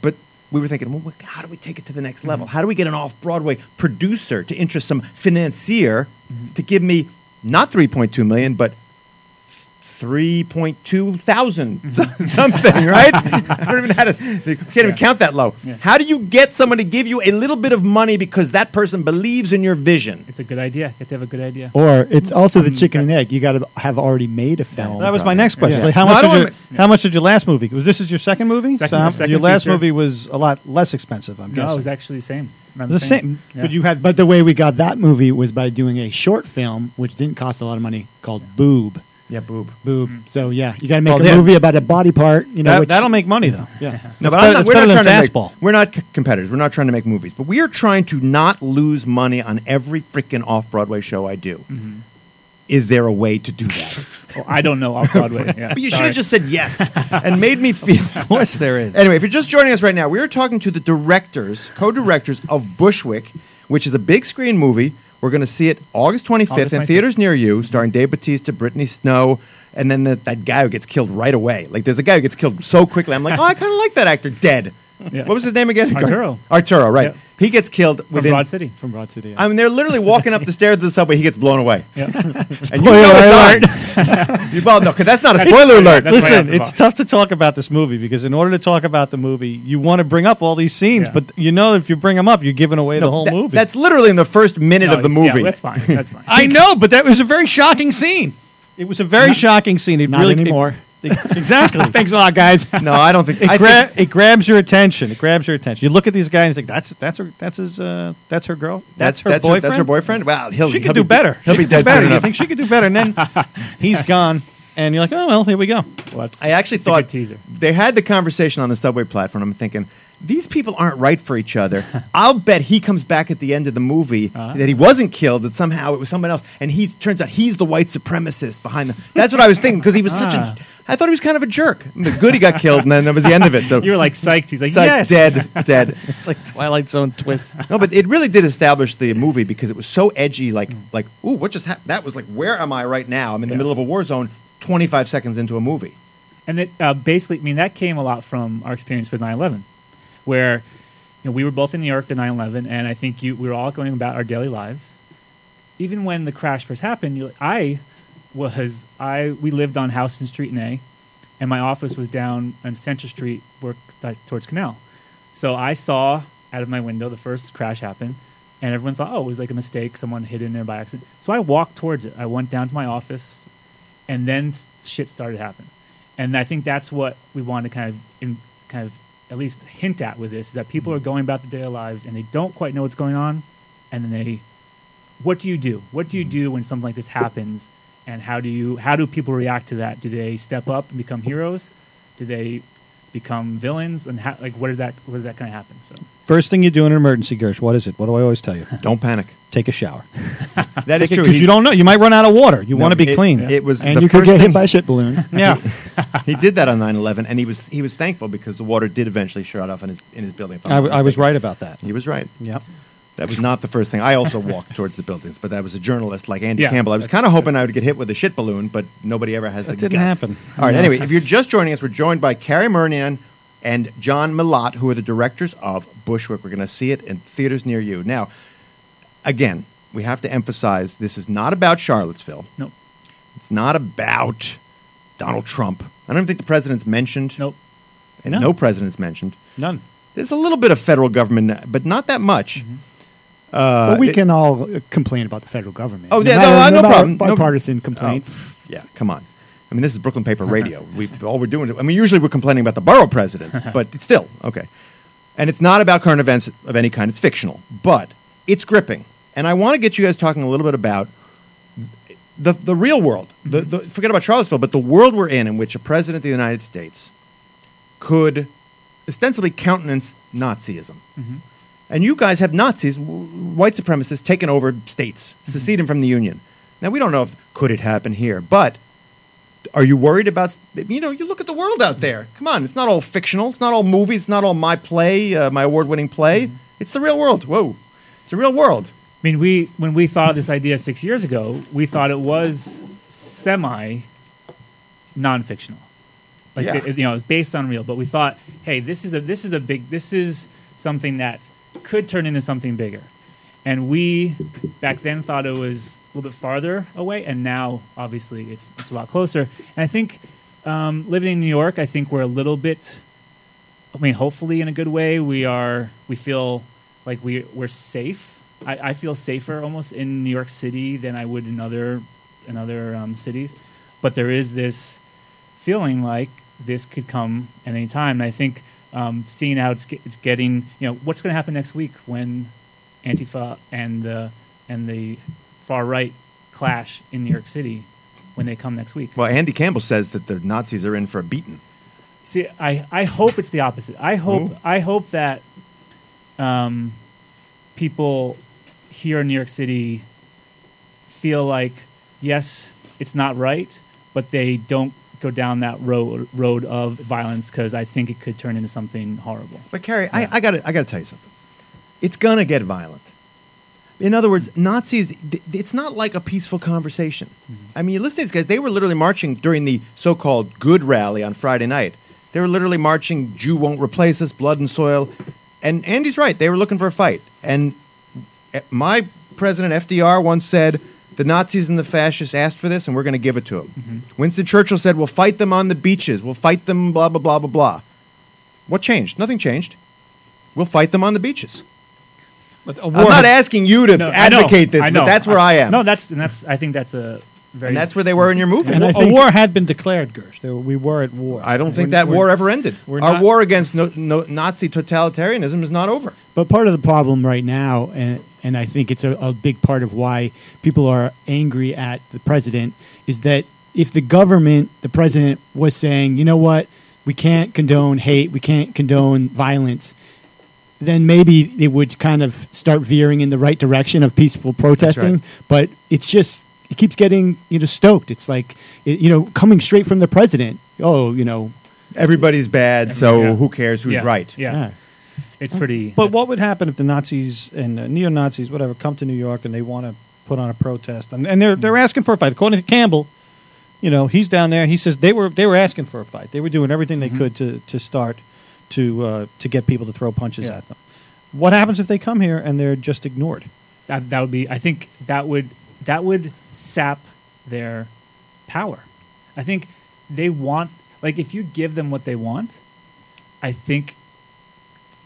But we were thinking, well, how do we take it to the next level? Mm-hmm. How do we get an off-Broadway producer to interest some financier Mm-hmm. to give me not three point two million, but three point two thousand something, right? I don't even know how to. Can't even count that low. Yeah. How do you get someone to give you a little bit of money because that person believes in your vision? It's a good idea. You have to have a good idea. Or it's also the mm, chicken and egg. You got to have already made a film. that was my next question. Yeah. Like, how No, much? Did wanna- your, how much did your last movie? Was this is your second movie? Second- So second your last feature. movie was a lot less expensive. I'm No, guessing. it was actually the same. Around the same. Yeah. But you had. But the way we got that movie was by doing a short film, which didn't cost a lot of money, called Boob. Yeah, boob. Boob. Mm. So yeah, you got to make Well, a yeah. movie about a body part. You know, that, which, that'll make money though. yeah. No, but better- I'm not, we're not trying to fastball. make. We're not c- competitors. We're not trying to make movies, but we are trying to not lose money on every freaking off-Broadway show I do. Mm-hmm. Is there a way to do that? Well, I don't know off Broadway. Yeah. but you should Sorry. have just said yes and made me feel. Of course, there is. Anyway, if you're just joining us right now, we are talking to the directors, co-directors of Bushwick, which is a big screen movie. We're going to see it August 25th August in theaters near you, starring Dave Bautista, Brittany Snow, and then the, that guy who gets killed right away. Like, there's a guy who gets killed so quickly. I'm like, oh, I kind of like that actor dead. Yeah. What was his name again? Arturo. Arturo, right. Yeah. He gets killed from within. Broad City. From Broad City. Yeah. I mean, they're literally walking up the stairs of the subway. He gets blown away. Yeah. And you know it's on. you, well, no, because that's not a spoiler alert. That's right Listen, it's tough to talk about this movie because in order to talk about the movie, you want to bring up all these scenes, Yeah. but you know if you bring them up, you're giving away the whole that- movie. That's literally in the first minute No, of the movie. Yeah, that's fine. That's fine. I know, but that was a very shocking scene. It was a very shocking scene. It Not really anymore. it- exactly. Thanks a lot, guys. no, I don't think. It, I gra- think it grabs your attention. It grabs your attention. You look at these guys and you think that's that's her that's his uh, that's her girl. That's, her that's boyfriend. that's her boyfriend. Wow, he'll She he'll could do be, better. He'll She be dead better. soon You think she could do better? And then he's gone, and you're like, oh well, here we go. Well, I actually thought teaser. they had the conversation on the subway platform. I'm thinking these people aren't right for each other. I'll bet he comes back at the end of the movie Uh-huh. that he wasn't killed. That somehow it was someone else, and he turns out he's the white supremacist behind them. That's what I was thinking because he was such Ah. a. I thought he was kind of a jerk. The good he got killed, and then that was the end of it. So You were like psyched. He's like, it's like yes. dead, dead. It's like Twilight Zone twist. No, but it really did establish the movie because it was so edgy. Like, like, ooh, what just happened? That was like, where am I right now? I'm in the Yeah. middle of a war zone. Twenty five seconds into a movie. And it uh, basically, I mean, that came a lot from our experience with 9/11, where you know we were both in New York at 9/11, and I think you we were all going about our daily lives. Even when the crash first happened, I was I we lived on Houston Street in A, and my office was down on Central Street, work uh, towards Canal. So I saw out of my window the first crash happen, and everyone thought, oh, it was like a mistake, someone hid in there by accident. So I walked towards it. I went down to my office, and then shit started happening. And I think that's what we want to kind of, in, kind of, at least hint at with this is that people are hmm. going about their daily lives and they don't quite know what's going on, and then they, what do you do? What do you hmm. do when something like this happens? And how do you, how do people react to that? Do they step up and become heroes? Do they become villains? And how, like, what is that? What is that going to happen? So First thing you do in an emergency, Gersh, what is it? What do I always tell you? Don't panic. Take a shower. That is true. Because you don't know. You might run out of water. You no, want to be it- clean. It was and the you could get hit by a shit balloon. yeah. He did that on 9/11, and he was he was thankful because the water did eventually shut off in his in his building. I'm I, not w- I was right about that. He was right. Yep. That was not the first thing. I also walked towards the buildings, but that was a journalist like Andy Yeah, Campbell. I was kind of hoping I would get hit with a shit balloon, but nobody ever has That the didn't guts. happen. All right. No. Anyway, if you're just joining us, we're joined by Cary Murnion and John Milott, who are the directors of Bushwick. We're going to see it in theaters near you. Now, again, we have to emphasize this is not about Charlottesville. nope, It's not about Donald Trump. I don't even think the president's mentioned. nope. And No. no president's mentioned. None. There's a little bit of federal government, but not that much. Mm-hmm. Uh, but we it- can all complain about the federal government. Oh, yeah, matter- no, uh, no problem. No- Bipartisan complaints. Oh, yeah, come on. I mean, this is Brooklyn Paper Radio. we all we're doing. I mean, usually we're complaining about the borough president, but it's still okay. And it's not about current events of any kind. It's fictional, but it's gripping. And I want to get you guys talking a little bit about the the real world. The, the, forget about Charlottesville, but the world we're in, in which a president of the United States could ostensibly countenance Nazism. And you guys have Nazis, white supremacists, taken over states, mm-hmm. seceding from the Union. Now, we don't know if could it happen here, but are you worried about, you know, you look at the world out there. Mm-hmm. Come on, it's not all fictional. It's not all movies. It's not all my play, uh, my award winning play. Mm-hmm. It's the real world. Whoa. It's the real world. I mean, we when we thought of this idea six years ago, we thought it was semi non-fictional. Like Yeah. it- you know, it was based on real, but we thought, hey, this is a this is a big this is something that could turn into something bigger. And we back then thought it was a little bit farther away, and now obviously it's it's a lot closer. And I think um, living in New York, I think we're a little bit I mean, hopefully in a good way, we are. We feel like we we're safe. I, I feel safer almost in New York City than I would in other in other um, cities. But there is this feeling like this could come at any time. And I think um, seeing how it's it's getting, you know, what's going to happen next week when Antifa and the and the far right clash in New York City when they come next week. Well, Andy Campbell says that the Nazis are in for a beating. See, I, I hope it's the opposite. I hope Ooh. I hope that um, people here in New York City feel like yes, it's not right, but they don't go down that road road of violence because I think it could turn into something horrible. But Cary, I, I got to I got to tell you something. It's gonna get violent. In other words, Nazis. It's not like a peaceful conversation. I mean, you listen to these guys. They were literally marching during the so-called Good Rally on Friday night. They were literally marching. Jew won't replace us. Blood and soil. And Andy's right. They were looking for a fight. And eh, my president FDR once said, "The Nazis and the fascists asked for this, and we're going to give it to them." Mm-hmm. Winston Churchill said, "We'll fight them on the beaches. We'll fight them." Blah blah blah blah blah. What changed? Nothing changed. We'll fight them on the beaches. But a I'm not has- asking you to No, I know, advocate this, but that's where I, am. No, that's and that's. I think that's a very. and that's where they were in your movie. And I a think- war had been declared, Gersh. There, we were at war. I don't think We're- that we're- war ever ended. we're Our not- war against no, no, Nazi totalitarianism is not over. But part of the problem right now, and and I think it's a, a big part of why people are angry at the president, is that if the government, the president, was saying, you know what, we can't condone hate, we can't condone violence, then maybe it would kind of start veering in the right direction of peaceful protesting. But it's just it keeps getting you know stoked. It's like it, you know coming straight from the president. Oh, you know, Everybody's bad, so Yeah. who cares who's yeah, right? Yeah, yeah. It's pretty. But what would happen if the Nazis and uh, neo Nazis, whatever, come to New York and they want to put on a protest, and, and they're they're asking for a fight? According to Campbell, you know, he's down there. He says they were they were asking for a fight. They were doing everything they could to to start to uh, to get people to throw punches Yeah. at them. What happens if they come here and they're just ignored? that that would be I think that would that would sap their power. I think they want like if you give them what they want, I think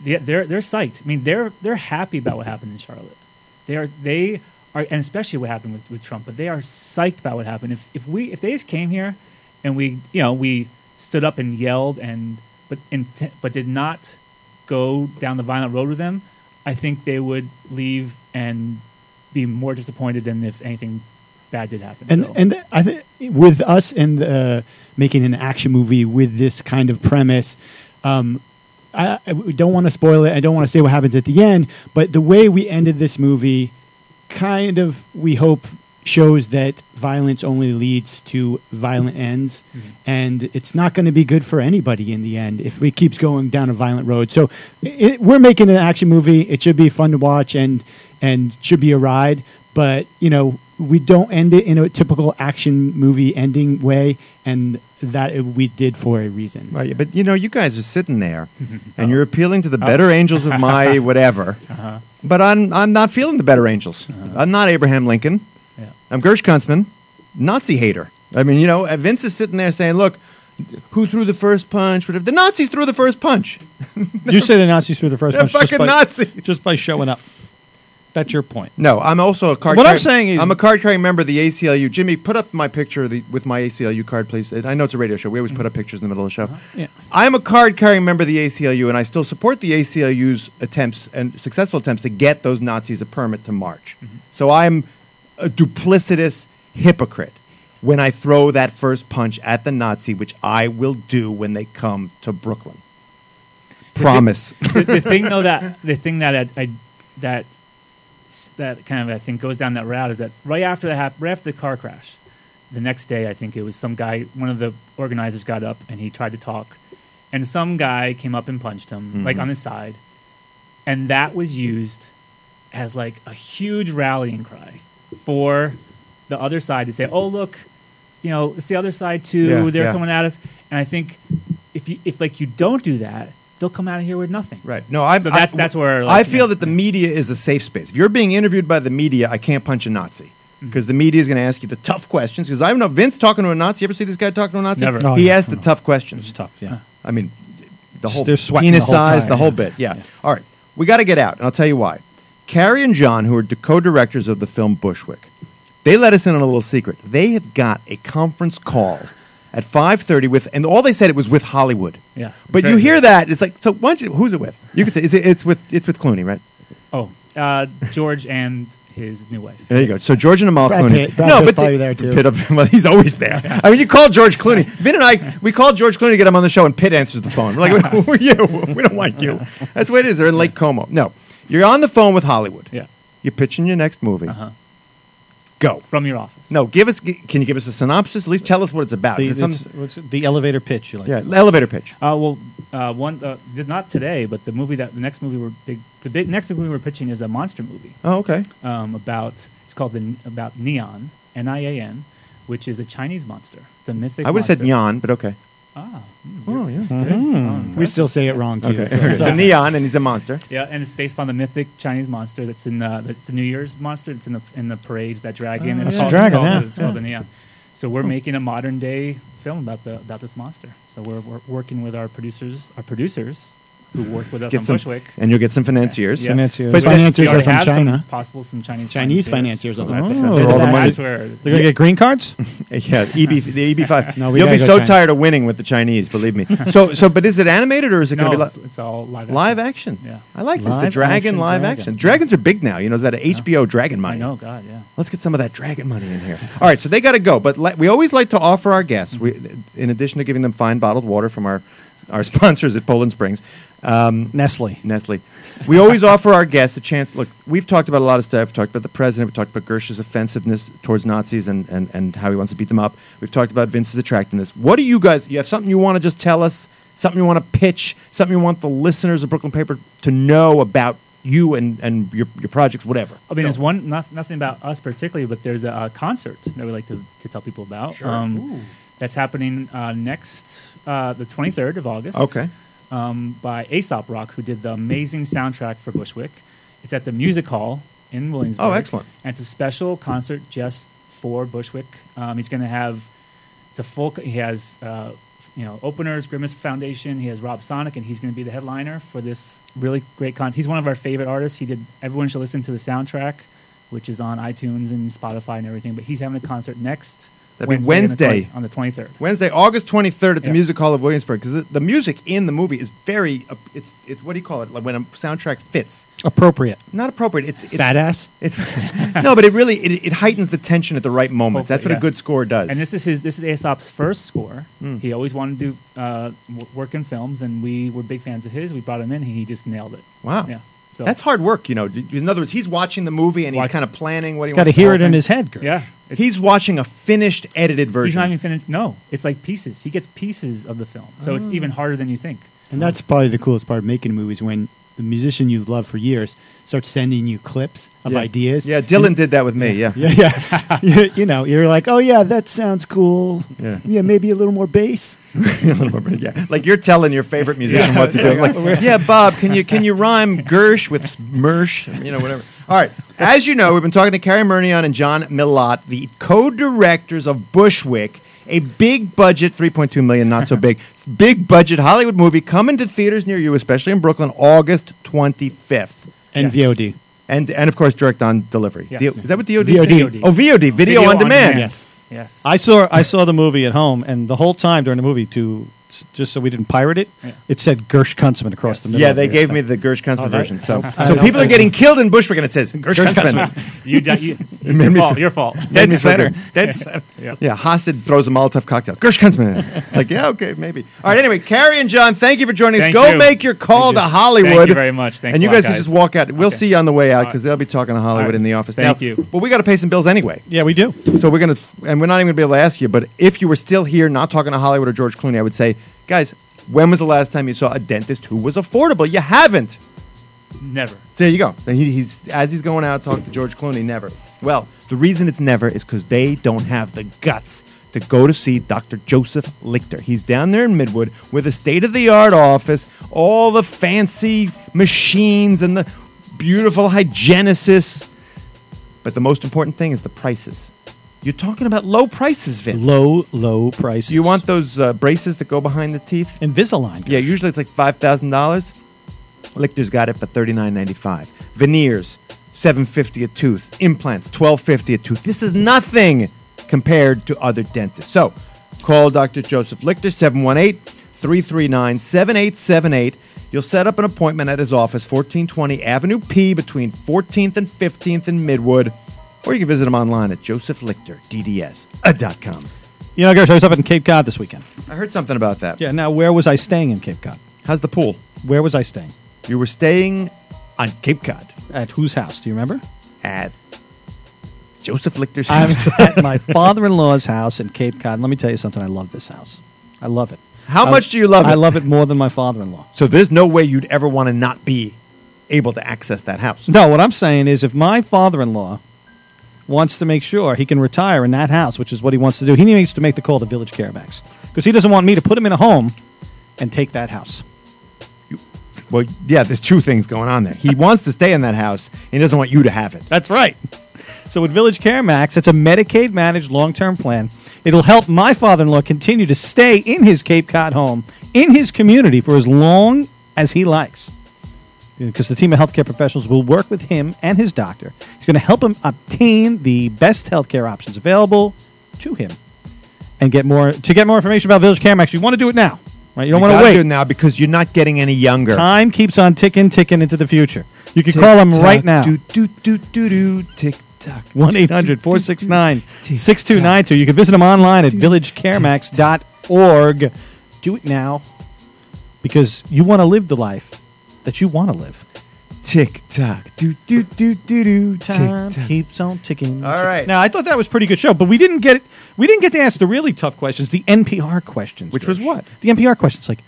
they, they're they're psyched. I mean they're they're happy about what happened in Charlotte. They are they are and especially what happened with, with Trump, but they are psyched about what happened. If if we if they just came here and we you know we stood up and yelled and but int- but did not go down the violent road with them, I think they would leave and be more disappointed than if anything bad did happen. And So- and I think with us and uh, making an action movie with this kind of premise, um, I, I we don't want to spoil it. I don't want to say what happens at the end. But the way we ended this movie, kind of, we hope shows that violence only leads to violent ends, mm-hmm. and it's not going to be good for anybody in the end if it keeps going down a violent road. So it, we're making an action movie. It should be fun to watch and and should be a ride. But you know, we don't end it in a typical action movie ending way, and that we did for a reason. Right, but you know, you guys are sitting there, and you're appealing to the better angels of my whatever. uh-huh. But I'm I'm not feeling the better angels. I'm not Abraham Lincoln. Yeah. I'm Gersh Kuntzman, Nazi hater. I mean, you know, uh, Vince is sitting there saying, "Look, who threw the first punch? But if the Nazis threw the first punch, You say the Nazis threw the 1st they're punch just fucking by, Nazis." just by showing up. That's your point. No, I'm also a card. What I'm saying is- I'm a card carrying member of the ACLU. Jimmy, put up my picture of the, with my ACLU card, please. I know it's a radio show. We always put up mm-hmm. pictures in the middle of the show. Uh-huh. Yeah. I'm a card carrying member of the ACLU, and I still support the ACLU's attempts and successful attempts to get those Nazis a permit to march. Mm-hmm. So I'm a duplicitous hypocrite. when I throw that first punch at the Nazi, which I will do when they come to Brooklyn. Promise. the, the thing though that the thing that I, I that s- that kind of I think goes down that route is that right after that hap- right after the car crash, the next day I think it was some guy one of the organizers got up and he tried to talk, and some guy came up and punched him like mm-hmm. on his side, and that was used as like a huge rallying cry for the other side to say, oh look, you know it's the other side too. Yeah, They're yeah. coming at us, and I think if you if like you don't do that, they'll come out of here with nothing. Right. No, I. So that's- I, that's where, I like, feel yeah. that the media is a safe space. If you're being interviewed by the media, I can't punch a Nazi mm. because the media is going to ask you the tough questions. Because I don't know Vince talking to a Nazi. You ever see this guy talking to a Nazi? Never. No, he no, asks the tough questions. It's tough. Yeah. I mean, the whole They're sweating penis the whole size, time, the whole yeah. bit. Yeah. All right, we got to get out, and I'll tell you why. Cary and John, who are the co-directors of the film Bushwick, they let us in on a little secret. They have got a conference call at 5:30 with, and all they said it was with Hollywood. Yeah. But Very you hear that, it's like, so why don't you, who's it with? You could say, is it, it's with, it's with Clooney, right? Oh, uh, George and his new wife. There you go. So George and Amal Brad Clooney. Pitt- Brad no, Pitt's but probably the- there, too. Pitt up- well, he's always there. I mean, you call George Clooney. Vin and I, we called George Clooney to get him on the show, and Pitt answers the phone. We're like, who are you? We don't want you. That's what it is. They're in Lake Como. No, you're on the phone with Hollywood. Yeah. You're pitching your next movie. Uh-huh. Go. From your office. No, give us. Can you give us a synopsis? At least tell us what it's about. The, Is it some- it's- what's it- the elevator pitch. You like? yeah, elevator pitch. Uh, well, uh, one uh, not today, but the movie that the next movie we're big, the big next movie we're pitching is a monster movie Oh, okay. um, about it's called the about Neon N I A N, which is a Chinese monster. It's a mythic. I would have said monster. neon, but okay. Ah, mm, Oh, yeah. good. Mhm. Oh, We still say it wrong too. Okay. so it's So all- neon, and he's a monster. Yeah, and it's based on the mythic Chinese monster that's in the that's the New Year's monster. It's in the in the parades that dragon. Oh, it's yeah. called, Dragon, it's called, yeah, the- it's called the Neon. So we're making a modern day film about the about this monster. So we're, we're working with our producers, our producers who work with us Get on some, Bushwick. and you'll get some financiers. Yes. Financiers. But financiers are from have some China. possible some Chinese Chinese financiers. financiers are the That's, Oh. that's Where where, all the money- that's where They're gonna get green cards. Yeah, EB, the EB5. No, we You'll be so China. tired of winning with the Chinese, believe me. So, so, but is it animated or is it no, going to be li- it's all live. live action. action? Yeah. I like this. The Live dragon, action live dragon. action. Dragons are big now. You know, is that HBO dragon I money? know, God, yeah. Let's get some of that dragon money in here. All right, so they got to go. But we always like to offer our guests, we, in addition to giving them fine bottled water from our, our sponsors at Poland Springs, um, Nestle. Nestle. We always offer our guests a chance. Look, we've talked about a lot of stuff. We've talked about the president. We've talked about Gersh's offensiveness towards Nazis and, and, and how he wants to beat them up. We've talked about Vince's attractiveness. What do you guys, you have something you want to just tell us? Something you want to pitch? Something you want the listeners of Brooklyn Paper to know about you and, and your, your projects, whatever? I mean, Go. there's one not, nothing about us particularly, but there's a, uh concert that we like to, to tell people about. Sure. Um, that's happening uh, next uh, the 23rd of August. Okay. Um, by Aesop Rock, who did the amazing soundtrack for Bushwick. It's at the Music Hall in Williamsburg. Oh, excellent. And it's a special concert just for Bushwick. Um, he's going to have it's a full. He has uh, you know openers, Grimace Federation. He has Rob Sonic, and he's going to be the headliner for this really great concert. He's one of our favorite artists. He did. Everyone should listen to the soundtrack, which is on iTunes and Spotify and everything. But he's having a concert next. That'd be Wednesday. on the 23rd. Wednesday, August 23rd at the Yeah. Music Hall of Williamsburg. Because the, the music in the movie is very, uh, it's, it's, what do you call it? Like when a soundtrack fits. Appropriate. Not appropriate. It's, it's Badass. It's no, but it really it, it heightens the tension at the right moments. That's what Hopefully, a yeah. good score does. And this is his. This is Aesop's first score. Hmm. He always wanted to do uh, w- work in films, and we were big fans of his. We brought him in, and he just nailed it. wow, Yeah. So that's hard work. You know, in other words, he's watching the movie and he's Watch- kind of planning what He's he got to wants hear it in happen. his head. Gersh. Yeah. It's, He's watching a finished, edited version. he's not even finished. No, it's like pieces. He gets pieces of the film, so Oh. it's even harder than you think. And that's probably the coolest part of making movies when the musician you've loved for years starts sending you clips of Yeah. ideas. yeah, Dylan did that with me. Yeah, Yeah, yeah. you, you know, you're like, oh yeah, that sounds cool. Yeah. yeah, maybe a little more bass. A little bit, yeah. Like you're telling your favorite musician what to do. Like, yeah, Bob, can you can you rhyme Gersh with Mersh? You know, whatever. All right. As you know, we've been talking to Cary Murnion and John Milott, the co-directors of Bushwick, a big budget, 3.2 million, not so big, big budget Hollywood movie coming to theaters near you, especially in Brooklyn, August 25th. And Yes. VOD. And and of course, direct on delivery. Yes. D- is that what DOD? VOD. for? Oh, VOD, video, on, demand. Yes. Yes. I saw I saw the movie at home, and the whole time during the movie, to just so we didn't pirate it. Yeah. It said Gersh Kuntzman across the middle. Yeah, they gave thing. me the Gersh Kuntzman Oh, version. So, so people are getting killed in Bushwick, and it says Gersh Kuntzman. you, di- you it's made your me fault. Your fault. Dead me feel center. Dead center. Yeah. Yeah, Hosted throws a Molotov cocktail. Gersh Kuntzman. It's like, yeah, okay, maybe. All right, anyway, Cary and John, thank you for joining us. Thank Go you. make your call Thank to. Hollywood. Thank you very much. Thanks and you a lot, guys can just walk out. We'll Okay. see you on the way out because they'll be talking to Hollywood in the office. Thank you. Well, we got to pay some bills anyway. Yeah, we do. So we're gonna, and we're not even gonna be able to ask you. But if you were still here, not talking to Hollywood or George Clooney, I would say, guys, when was the last time you saw a dentist who was affordable? You haven't. Never. There you go. He, he's as he's going out talking to George Clooney. Never. Well, the reason it's never is because they don't have the guts to go to see Dr. Joseph Lichter. He's down there in Midwood with a state of the art office, all the fancy machines and the beautiful hygienicists. But the most important thing is the prices. You're talking about low prices, Vince. Low, low prices. Do you want those uh, braces that go behind the teeth? Invisalign? Yeah, usually it's like five thousand dollars. Lichter's got it for thirty nine ninety five. Veneers, seven fifty a tooth. Implants, twelve fifty a tooth. This is nothing compared to other dentists. So, call Dr. Joseph Lichter 718-339-7878. You'll set up an appointment at his office, 1420 Avenue P between 14th and 15th in Midwood. Or you can visit him online at josephlichter.dds.com. You know, Gersh, I was up in Cape Cod this weekend. I heard something about that. Yeah, now where was I staying in Cape Cod? How's the pool? Where was I staying? You were staying on Cape Cod. At whose house? Do you remember? at Joseph Lichter's I'm at my father-in-law's house in Cape Cod. And let me tell you something. I love this house. I love it. How I- much do you love it? I love it more than my father-in-law. so there's no way you'd ever want to not be able to access that house. No, what I'm saying is, if my father-in-law wants to make sure he can retire in that house, which is what he wants to do, he needs to make the call to Village Care Max because he doesn't want me to put him in a home and take that house. Well, yeah, there's two things going on there. He wants to stay in that house. He doesn't want you to have it. That's right. So with Village Care Max, it's a Medicaid managed long term plan. It'll help my father in law continue to stay in his Cape Cod home, in his community, for as long as he likes. Because the team of healthcare professionals will work with him and his doctor. He's going to help him obtain the best healthcare options available to him. And get more to get more information about Village Care Max, you want to do it now. Right? You don't You want to wait. do it now because you're not getting any younger. Time keeps on ticking, ticking into the future. You can call him right now. Do do do do do tick tock. 1 800 469 6292. You can visit them online at villagecaremax.org. Do it now because you want to live the life that you want to live. Tick tock. Do do do do do. Time Tick tock. keeps on ticking. All right. Now, I thought that was a pretty good show, but we didn't get we didn't get to ask the really tough questions, the NPR questions. Which was what? The NPR questions like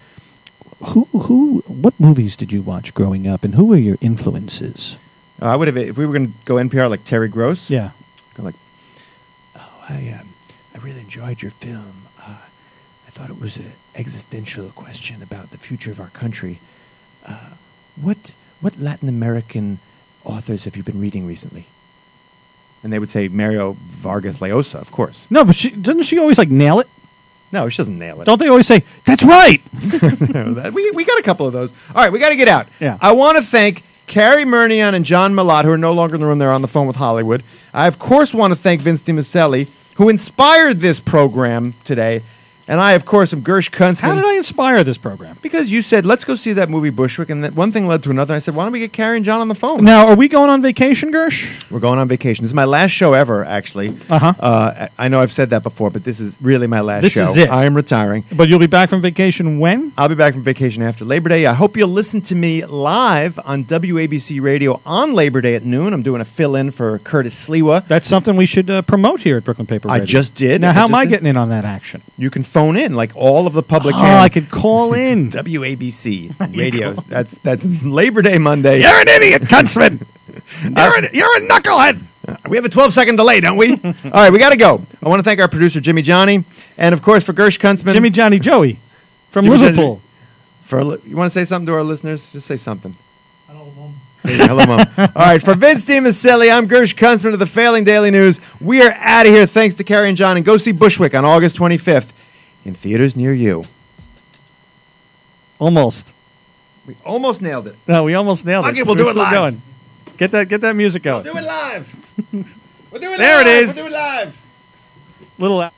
who who what movies did you watch growing up and who were your influences? Oh, I would have if we were going to go NPR like Terry Gross. Yeah. Go like, oh, I um, I really enjoyed your film. Uh, I thought it was an existential question about the future of our country. Uh, what what Latin American authors have you been reading recently? And they would say Mario Vargas Llosa, of course. No, but she doesn't she always like nail it? No, she doesn't nail it. Don't they always say, "That's right"? We, we got a couple of those. All right, we got to get out. Yeah. I want to thank Cary Murnion and John Milott, who are no longer in the room. They're on the phone with Hollywood. I, of course, want to thank Vince DiMiceli, who inspired this program today. And I, of course, am Gersh Kuntzman. How did I inspire this program? Because you said, let's go see that movie Bushwick. And that one thing led to another. I said, why don't we get Cary and John on the phone? Now, are we going on vacation, Gersh? We're going on vacation. This is my last show ever, actually. Uh-huh. Uh, I I know I've said that before, but this is really my last This show. is it. I am retiring. But you'll be back from vacation when? I'll be back from vacation after Labor Day. I hope you'll listen to me live on WABC Radio on Labor Day at noon. I'm doing a fill in for Curtis Sliwa. That's something we should uh, promote here at Brooklyn Paper I Radio. just did. Now, I how just am I did. getting in on that action? You can phone in like all of the public. Oh, can. I could call in. WABC Radio. that's that's Labor Day Monday. You're an idiot, Kuntzman. You're, a, you're a knucklehead. We have a 12 second delay, don't we? all right, we got to go. I want to thank our producer Jimmy Johnny, and of course for Gersh Kuntzman. Jimmy Johnny Joey from Jimmy Johnny- Liverpool. For li- you want to say something to our listeners? Just say something. Hello, mom. Hello, mom. All right, for Vince DiMiceli, I'm Gersh Kuntzman of the Failing Daily News. We are out of here. Thanks to Cary and John, and go see Bushwick on August 25th in theaters near you. Almost. We almost nailed it. No, we almost nailed Fuck it. it, we'll We're do it still live. Going. Get that, get that music going. We'll do it live. We'll do it There it live. is. We'll do it live. Little.